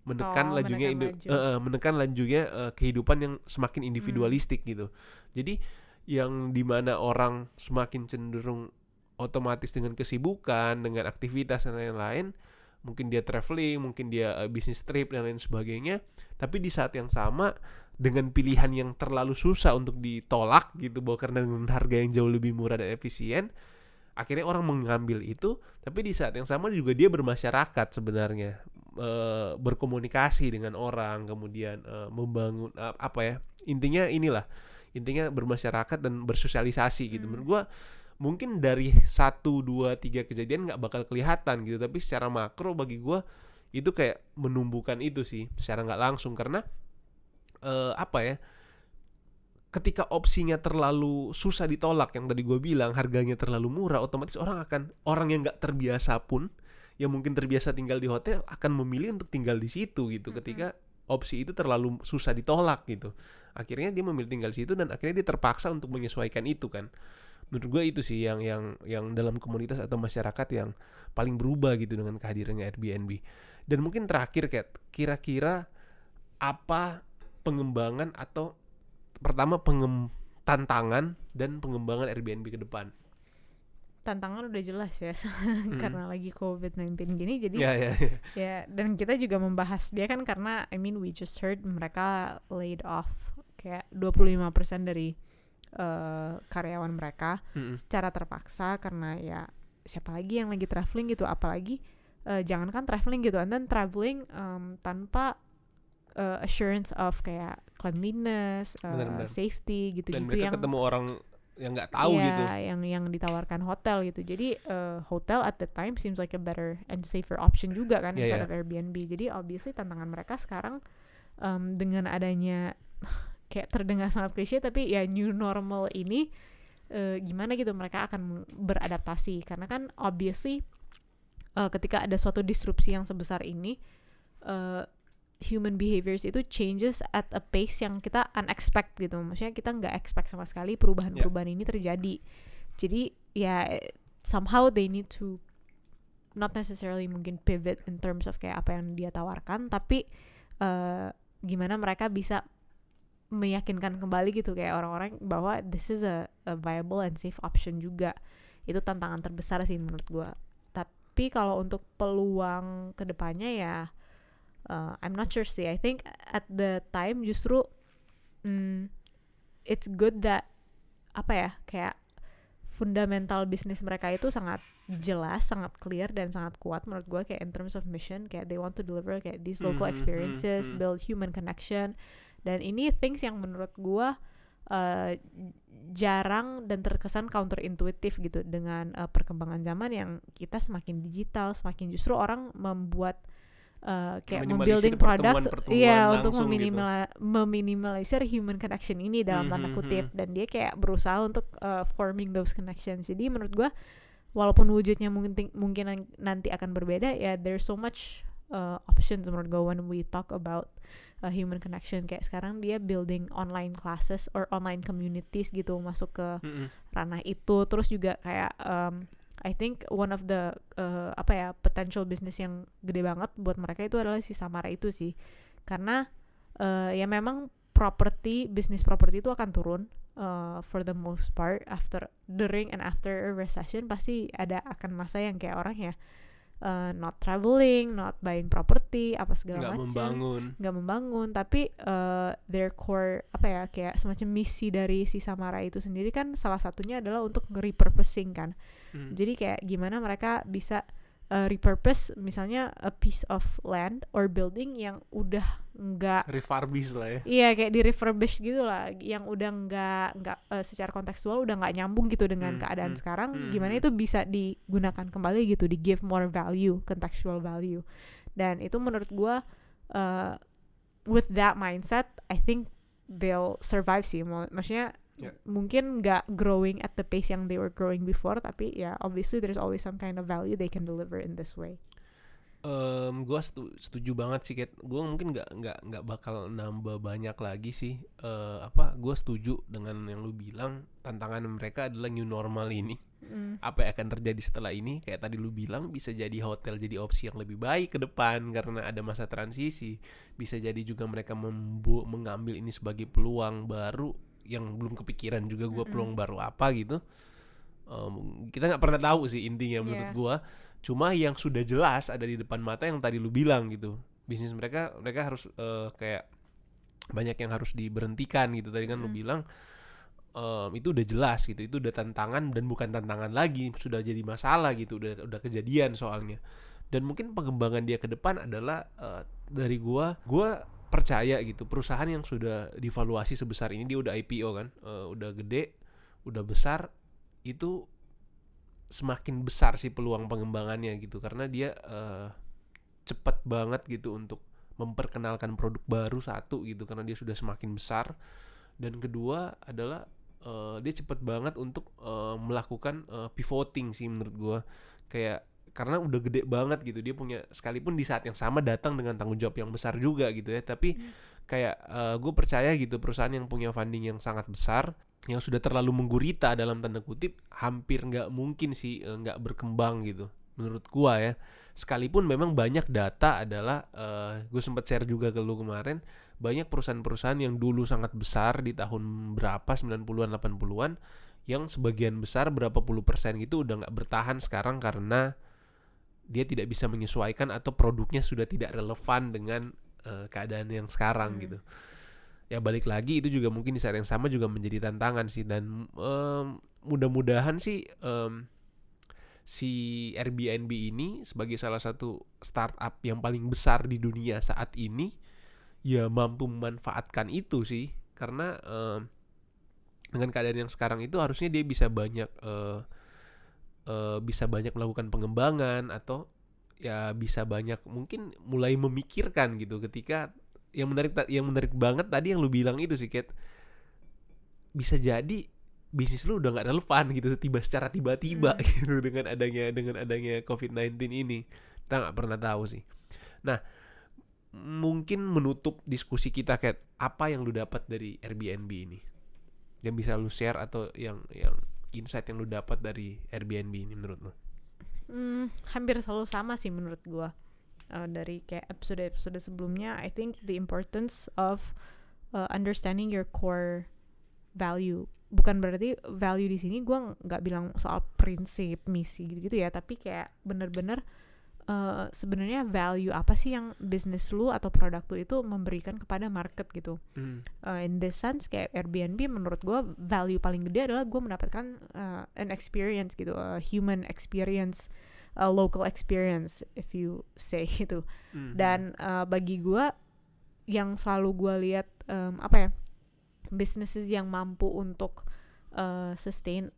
menekan Oh, lajunya menekan laju. eh, menekan lajunya eh, kehidupan yang semakin individualistik gitu. Jadi yang di mana orang semakin cenderung otomatis dengan kesibukan dengan aktivitas dan lain-lain mungkin dia traveling mungkin dia eh, bisnis trip dan lain sebagainya tapi di saat yang sama dengan pilihan yang terlalu susah untuk ditolak gitu bahwa karena dengan harga yang jauh lebih murah dan efisien akhirnya orang mengambil itu tapi di saat yang sama juga dia bermasyarakat sebenarnya eh, berkomunikasi dengan orang kemudian eh, membangun eh, apa ya intinya inilah intinya bermasyarakat dan bersosialisasi gitu Hmm. menurut gua mungkin dari satu dua tiga kejadian nggak bakal kelihatan gitu tapi secara makro bagi gua itu kayak menumbuhkan itu sih secara nggak langsung karena eh, apa ya ketika opsinya terlalu susah ditolak yang tadi gue bilang harganya terlalu murah otomatis orang akan orang yang nggak terbiasa pun yang mungkin terbiasa tinggal di hotel akan memilih untuk tinggal di situ gitu. Mm-mm. ketika opsi itu terlalu susah ditolak gitu. Akhirnya dia memilih tinggal di situ dan akhirnya dia terpaksa untuk menyesuaikan itu kan. Menurut gue itu sih yang yang yang dalam komunitas atau masyarakat yang paling berubah gitu dengan kehadirannya Airbnb. Dan mungkin terakhir kayak kira-kira apa pengembangan atau pertama pengem tantangan dan pengembangan Airbnb ke depan tantangan udah jelas ya Mm-mm. karena lagi COVID-19 gini jadi ya ya ya. ya dan kita juga membahas dia kan karena I mean we just heard mereka laid off kayak 25% dari eh, karyawan mereka Mm-mm. secara terpaksa karena ya siapa lagi yang lagi traveling gitu apalagi eh, jangankan traveling gitu and then traveling em, tanpa eh, assurance of kayak cleanliness, eh, Benar-benar. safety gitu-gitu dan mereka yang ketemu orang yang nggak tahu Iya, gitu yang yang ditawarkan hotel gitu. Jadi eh, hotel at the time seems like a better and safer option juga kan Iya, instead of Airbnb. Jadi obviously tantangan mereka sekarang em, dengan adanya kayak terdengar sangat klise tapi ya new normal ini eh, gimana gitu mereka akan beradaptasi karena kan obviously eh, ketika ada suatu disrupsi yang sebesar ini eh, human behaviors itu changes at a pace yang kita unexpected gitu. Maksudnya kita nggak expect sama sekali perubahan-perubahan ini terjadi. Jadi ya eh, somehow they need to not necessarily mungkin pivot in terms of kayak apa yang dia tawarkan tapi eh, gimana mereka bisa meyakinkan kembali gitu kayak orang-orang bahwa this is a, a viable and safe option juga. Itu tantangan terbesar sih menurut gua. Tapi kalau untuk peluang ke depannya ya uh, I'm not sure sih I think at the time justru mm, it's good that apa ya kayak fundamental bisnis mereka itu sangat jelas, sangat clear dan sangat kuat menurut gue kayak in terms of mission kayak they want to deliver kayak these local Mhm, experiences, mhm, mhm. build human connection dan ini things yang menurut gue uh, jarang dan terkesan counterintuitif gitu dengan uh, perkembangan zaman yang kita semakin digital, semakin justru orang membuat uh, kayak membuilding product iya untuk langsung gitu. meminimal meminimalisir human connection ini dalam tanda Mhm, kutip mhm. dan dia kayak berusaha untuk uh, forming those connections jadi menurut gua walaupun wujudnya mungkin mungkin nan- nanti akan berbeda ya there's so much uh, options menurut gua when we talk about uh, human connection kayak sekarang dia building online classes or online communities gitu masuk ke Mm-mm. ranah itu terus juga kayak um, I think one of the uh, apa ya potential business yang gede banget buat mereka itu adalah si Samara itu sih. Karena uh, ya memang property bisnis property itu akan turun uh, for the most part after during and after a recession pasti ada akan masa yang kayak orang ya uh, not traveling not buying property apa segala nggak macam membangun. Nggak membangun tapi uh, their core apa ya kayak semacam misi dari si Samara itu sendiri kan salah satunya adalah untuk repurposing kan Hmm. jadi kayak gimana mereka bisa uh, repurpose misalnya a piece of land or building yang udah nggak refurbish lah ya Iya kayak di refurbish gitu lah, yang udah nggak nggak eh, secara kontekstual udah nggak nyambung gitu dengan Hmm, keadaan hmm, sekarang. hmm, Gimana hmm. itu bisa digunakan kembali gitu, di give more value, contextual value. Dan itu menurut gua eh, with that mindset, I think they'll survive sih. Maksudnya Ya. mungkin nggak growing at the pace yang they were growing before, tapi ya obviously there's always some kind of value they can deliver in this way. Em, gua setu- setuju banget sih Kat. Gua mungkin nggak nggak nggak bakal nambah banyak lagi sih. Eh, apa? Gua setuju dengan yang lu bilang. Tantangan mereka adalah new normal ini. Mm. Apa yang akan terjadi setelah ini? Kayak tadi lu bilang bisa jadi hotel jadi opsi yang lebih baik ke depan karena ada masa transisi. Bisa jadi juga mereka mengambil ini sebagai peluang baru yang belum kepikiran juga gua Mm-mm. peluang baru apa gitu. Em, kita nggak pernah tahu sih intinya menurut Yeah. gua cuma yang sudah jelas ada di depan mata yang tadi lu bilang gitu bisnis mereka mereka harus eh, kayak banyak yang harus diberhentikan gitu tadi kan lu Mm. bilang em, itu udah jelas gitu itu udah tantangan dan bukan tantangan lagi sudah jadi masalah gitu udah udah kejadian soalnya dan mungkin pengembangan dia ke depan adalah eh, dari gua gua percaya gitu. Perusahaan yang sudah divaluasi sebesar ini dia udah IPO kan eh, udah gede udah besar itu semakin besar sih peluang pengembangannya gitu. Karena dia eh, cepat banget gitu untuk memperkenalkan produk baru satu gitu karena dia sudah semakin besar. Dan kedua adalah eh, dia cepat banget untuk eh, melakukan eh, pivoting sih menurut gua. Kayak karena udah gede banget gitu. Dia punya sekalipun di saat yang sama datang dengan tanggung jawab yang besar juga gitu ya. Tapi kayak gue percaya gitu perusahaan yang punya funding yang sangat besar yang sudah terlalu menggurita dalam tanda kutip hampir nggak mungkin sih eh, nggak berkembang gitu. Menurut gua ya. Sekalipun memang banyak data adalah gue sempat share juga ke lu kemarin banyak perusahaan-perusahaan yang dulu sangat besar di tahun berapa 90-an 80-an yang sebagian besar berapa puluh persen gitu udah nggak bertahan sekarang karena dia tidak bisa menyesuaikan atau produknya sudah tidak relevan dengan eh, keadaan yang sekarang Hmm. gitu ya balik lagi itu juga mungkin di saat yang sama juga menjadi tantangan sih dan em, mudah-mudahan sih em, si Airbnb ini sebagai salah satu startup yang paling besar di dunia saat ini ya mampu memanfaatkan itu sih karena em, dengan keadaan yang sekarang itu harusnya dia bisa banyak eh, eh, bisa banyak melakukan pengembangan atau ya bisa banyak mungkin mulai memikirkan gitu ketika yang menarik yang menarik banget tadi yang lu bilang itu sih Kat. Bisa jadi bisnis lu udah nggak relevan gitu tiba secara tiba-tiba Hmm. gitu dengan adanya dengan adanya COVID-19 ini. Kita nggak pernah tahu sih. Nah mungkin menutup diskusi kita Kat apa yang lu dapat dari Airbnb ini? Yang bisa lu share atau yang yang insight yang lu dapat dari Airbnb ini menurut lu Hmm, hampir selalu sama sih menurut gua Uh, dari kayak episode-episode sebelumnya. I think the importance of uh, understanding your core value bukan berarti value di sini gua nggak bilang soal prinsip misi gitu-gitu ya tapi kayak bener-bener eh, sebenarnya value apa sih yang bisnis lu atau produk lu itu memberikan kepada market gitu Hmm. uh, in this sense kayak Airbnb menurut gue value paling gede adalah gue mendapatkan uh, an experience gitu a human experience a local experience if you say gitu Hmm. dan uh, bagi gue yang selalu gue lihat um, apa ya businesses yang mampu untuk uh, sustain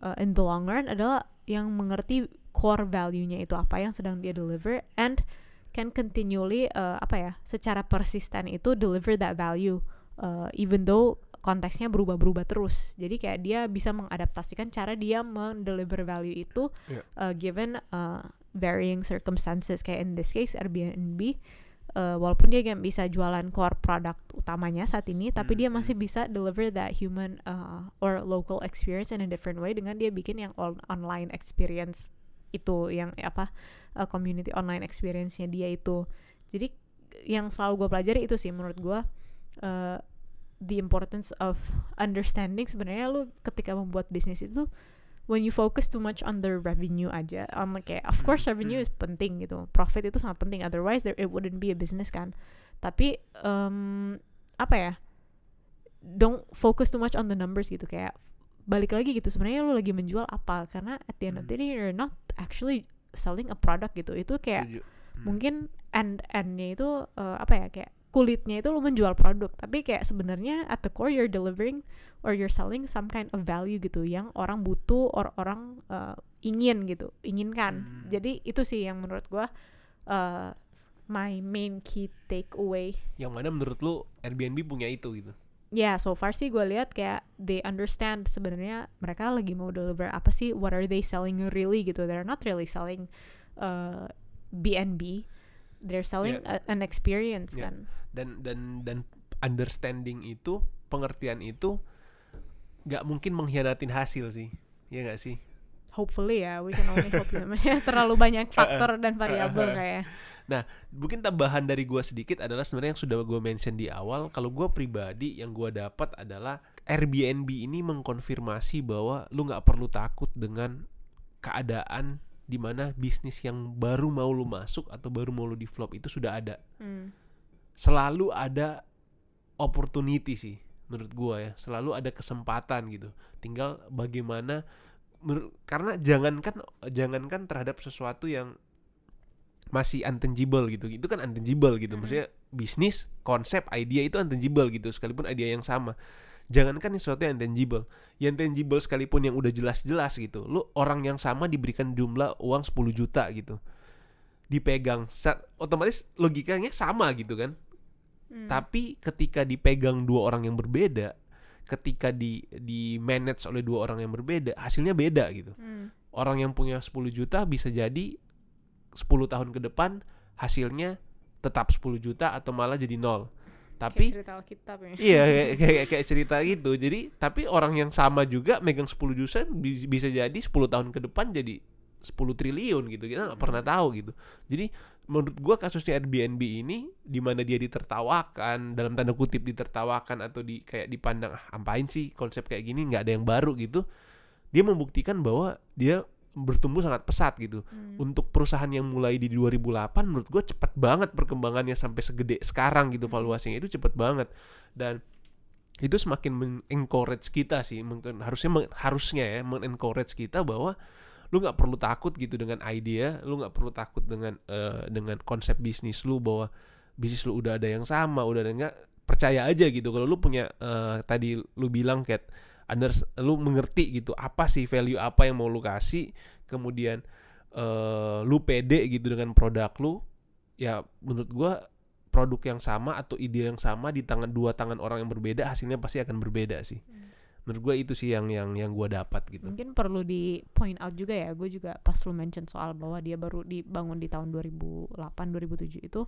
uh, in the long run adalah yang mengerti core value-nya itu apa yang sedang dia deliver and can continually uh, apa ya secara persisten itu deliver that value uh, even though konteksnya berubah-berubah terus jadi kayak dia bisa mengadaptasikan cara dia mendeliver value itu Yeah. uh, given uh, varying circumstances kayak in this case Airbnb uh, walaupun dia nggak bisa jualan core produk utamanya saat ini tapi Hmm, dia hmm. masih bisa deliver that human uh, or local experience in a different way dengan dia bikin yang on- online experience itu yang apa uh, community online experience-nya dia itu. Jadi yang selalu gue pelajari itu sih menurut gue uh, the importance of understanding. Sebenarnya lu ketika membuat bisnis itu when you focus too much on the revenue aja on like kayak of course Hmm, revenue hmm. is penting gitu profit itu sangat penting otherwise there it wouldn't be a business kan. Tapi um, apa ya don't focus too much on the numbers gitu kayak balik lagi gitu sebenarnya lu lagi menjual apa karena at the end of the day you're not actually selling a product gitu itu kayak Setuju. Hmm. mungkin end endnya itu uh, apa ya kayak kulitnya itu lo menjual produk tapi kayak sebenarnya at the core you're delivering or you're selling some kind of value gitu yang orang butuh or orang uh, ingin gitu inginkan Hmm. jadi itu sih yang menurut gua uh, my main key takeaway yang mana menurut lu Airbnb punya itu gitu ya so far sih gue lihat kayak they understand sebenarnya mereka lagi mau deliver apa sih what are they selling really gitu. They're not really selling uh, B&B they're selling a- an experience Yeah. kan. Dan dan dan understanding itu pengertian itu nggak mungkin mengkhianatin hasil sih. Ya nggak sih? Hopefully ya we can only hope ya. Terlalu banyak faktor dan variabel kayak mungkin tambahan dari gua sedikit adalah sebenarnya yang sudah gue mention di awal kalau gua pribadi yang gua dapat adalah Airbnb ini mengkonfirmasi bahwa lu nggak perlu takut dengan keadaan di mana bisnis yang baru mau lu masuk atau baru mau lu develop itu sudah ada. Hmm, selalu ada opportunity sih menurut gua ya. Selalu ada kesempatan gitu. Tinggal bagaimana karena jangankan jangankan terhadap sesuatu yang masih untangible gitu. Itu kan untangible gitu. Maksudnya bisnis konsep idea itu untangible gitu. Sekalipun idea yang sama. Jangankan yang sesuatu yang tangible yang tangible sekalipun yang udah jelas-jelas gitu. Lu orang yang sama diberikan jumlah uang 10 juta gitu. Dipegang. Otomatis logikanya sama gitu kan. Hmm, tapi ketika dipegang dua orang yang berbeda ketika di di manage oleh dua orang yang berbeda hasilnya beda gitu. Hmm, orang yang punya 10 juta bisa jadi 10 tahun ke depan hasilnya tetap 10 juta atau malah jadi nol. Tapi kayak cerita Alkitab ya. Iya kayak, kayak, kayak cerita gitu. Jadi tapi orang yang sama juga megang 10 juta bi- bisa jadi 10 tahun ke depan jadi 10 triliun gitu. Kita nggak pernah tahu gitu. Jadi menurut gua kasusnya Airbnb ini di mana dia ditertawakan dalam tanda kutip ditertawakan atau di kayak dipandang ah apain sih konsep kayak gini? Nggak ada yang baru gitu. Dia membuktikan bahwa dia bertumbuh sangat pesat gitu. Hmm, untuk perusahaan yang mulai di 2008 menurut gue cepet banget perkembangannya sampai segede sekarang gitu valuasinya. Itu cepet banget. Dan itu semakin mengencourage kita sih mungkin harusnya men- harusnya ya mengencourage kita bahwa lu nggak perlu takut gitu dengan idea lu nggak perlu takut dengan eh, dengan konsep bisnis lu bahwa bisnis lu udah ada yang sama udah ada nggak percaya aja gitu. Kalau lu punya eh, tadi lu bilang kayak under lu mengerti gitu apa sih value apa yang mau lu kasih kemudian eh lu pede gitu dengan produk lu ya menurut gua produk yang sama atau ide yang sama di tangan dua tangan orang yang berbeda hasilnya pasti akan berbeda sih. Menurut gua itu sih yang yang yang gua dapat gitu. Mungkin perlu di point out juga ya gue juga pas lu mention soal bahwa dia baru dibangun di tahun 2008 2007 itu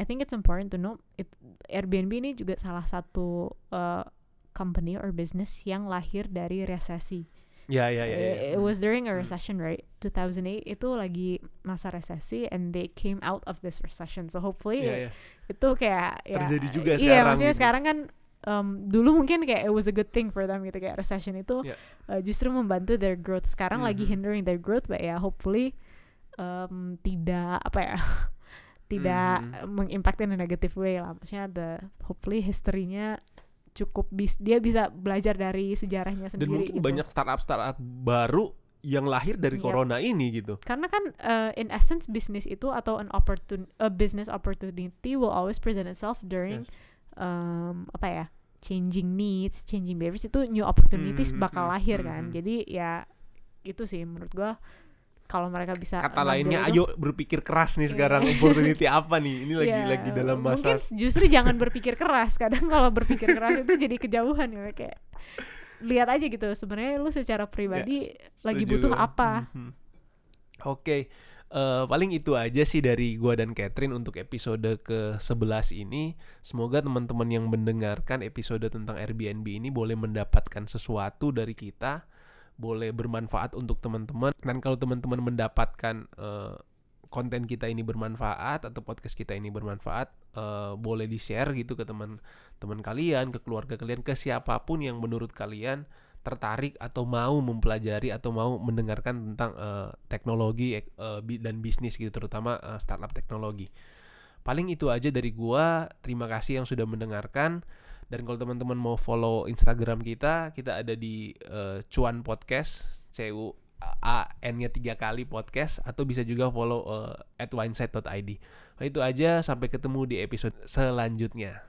I think it's important to know it, Airbnb ini juga salah satu uh, company or business yang lahir dari resesi. ya ya ya, ya. It was during a Hmm. recession, right? 2008 itu lagi masa resesi and they came out of this recession. So hopefully Ya, ya. itu kayak ya Terjadi juga iya, sekarang maksudnya gitu. sekarang kan um, dulu mungkin kayak it was a good thing for them gitu kayak recession itu Yeah. uh, justru membantu their growth sekarang lagi Mhm. hindering their growth but ya hopefully um, tidak apa ya tidak Mhm. mengimpact in a negative way lah maksudnya the hopefully historinya cukup bis dia bisa belajar dari sejarahnya Dan sendiri mungkin gitu. banyak startup startup baru yang lahir dari Yep. corona ini gitu. karena kan uh, in essence bisnis itu atau an opportun a business opportunity will always present itself during Yes. um, apa ya changing needs changing behaviors itu new opportunities Mhm, bakal mhm, lahir kan mhm. jadi ya itu sih menurut gua kalau mereka bisa Kata lainnya, itu- ayo berpikir keras nih Iya. sekarang opportunity apa nih? Ini lagi Ya, lagi dalam masa mungkin justru jangan berpikir keras kadang kalau berpikir keras itu jadi kejauhan ya kayak lihat aja gitu sebenarnya lu secara pribadi lagi Setuju. butuh apa Mhm. Oke, eh, paling itu aja sih dari gua dan Catherine untuk episode ke-11 ini. Semoga teman-teman yang mendengarkan episode tentang Airbnb ini boleh mendapatkan sesuatu dari kita, boleh bermanfaat untuk teman-teman. Dan kalau teman-teman mendapatkan eh, konten kita ini bermanfaat atau podcast kita ini bermanfaat, eh, boleh di-share gitu ke teman-teman kalian, ke keluarga kalian, ke siapa pun yang menurut kalian tertarik atau mau mempelajari atau mau mendengarkan tentang eh, teknologi ek- bi- dan bisnis gitu terutama eh, startup teknologi. Paling itu aja dari gua. Terima kasih yang sudah mendengarkan. Dan kalau teman-teman mau follow Instagram kita, kita ada di eh, Cuan Podcast, C U A N-nya tiga kali podcast atau bisa juga follow eh, at wineside.id. Nah, itu aja sampai ketemu di episode selanjutnya.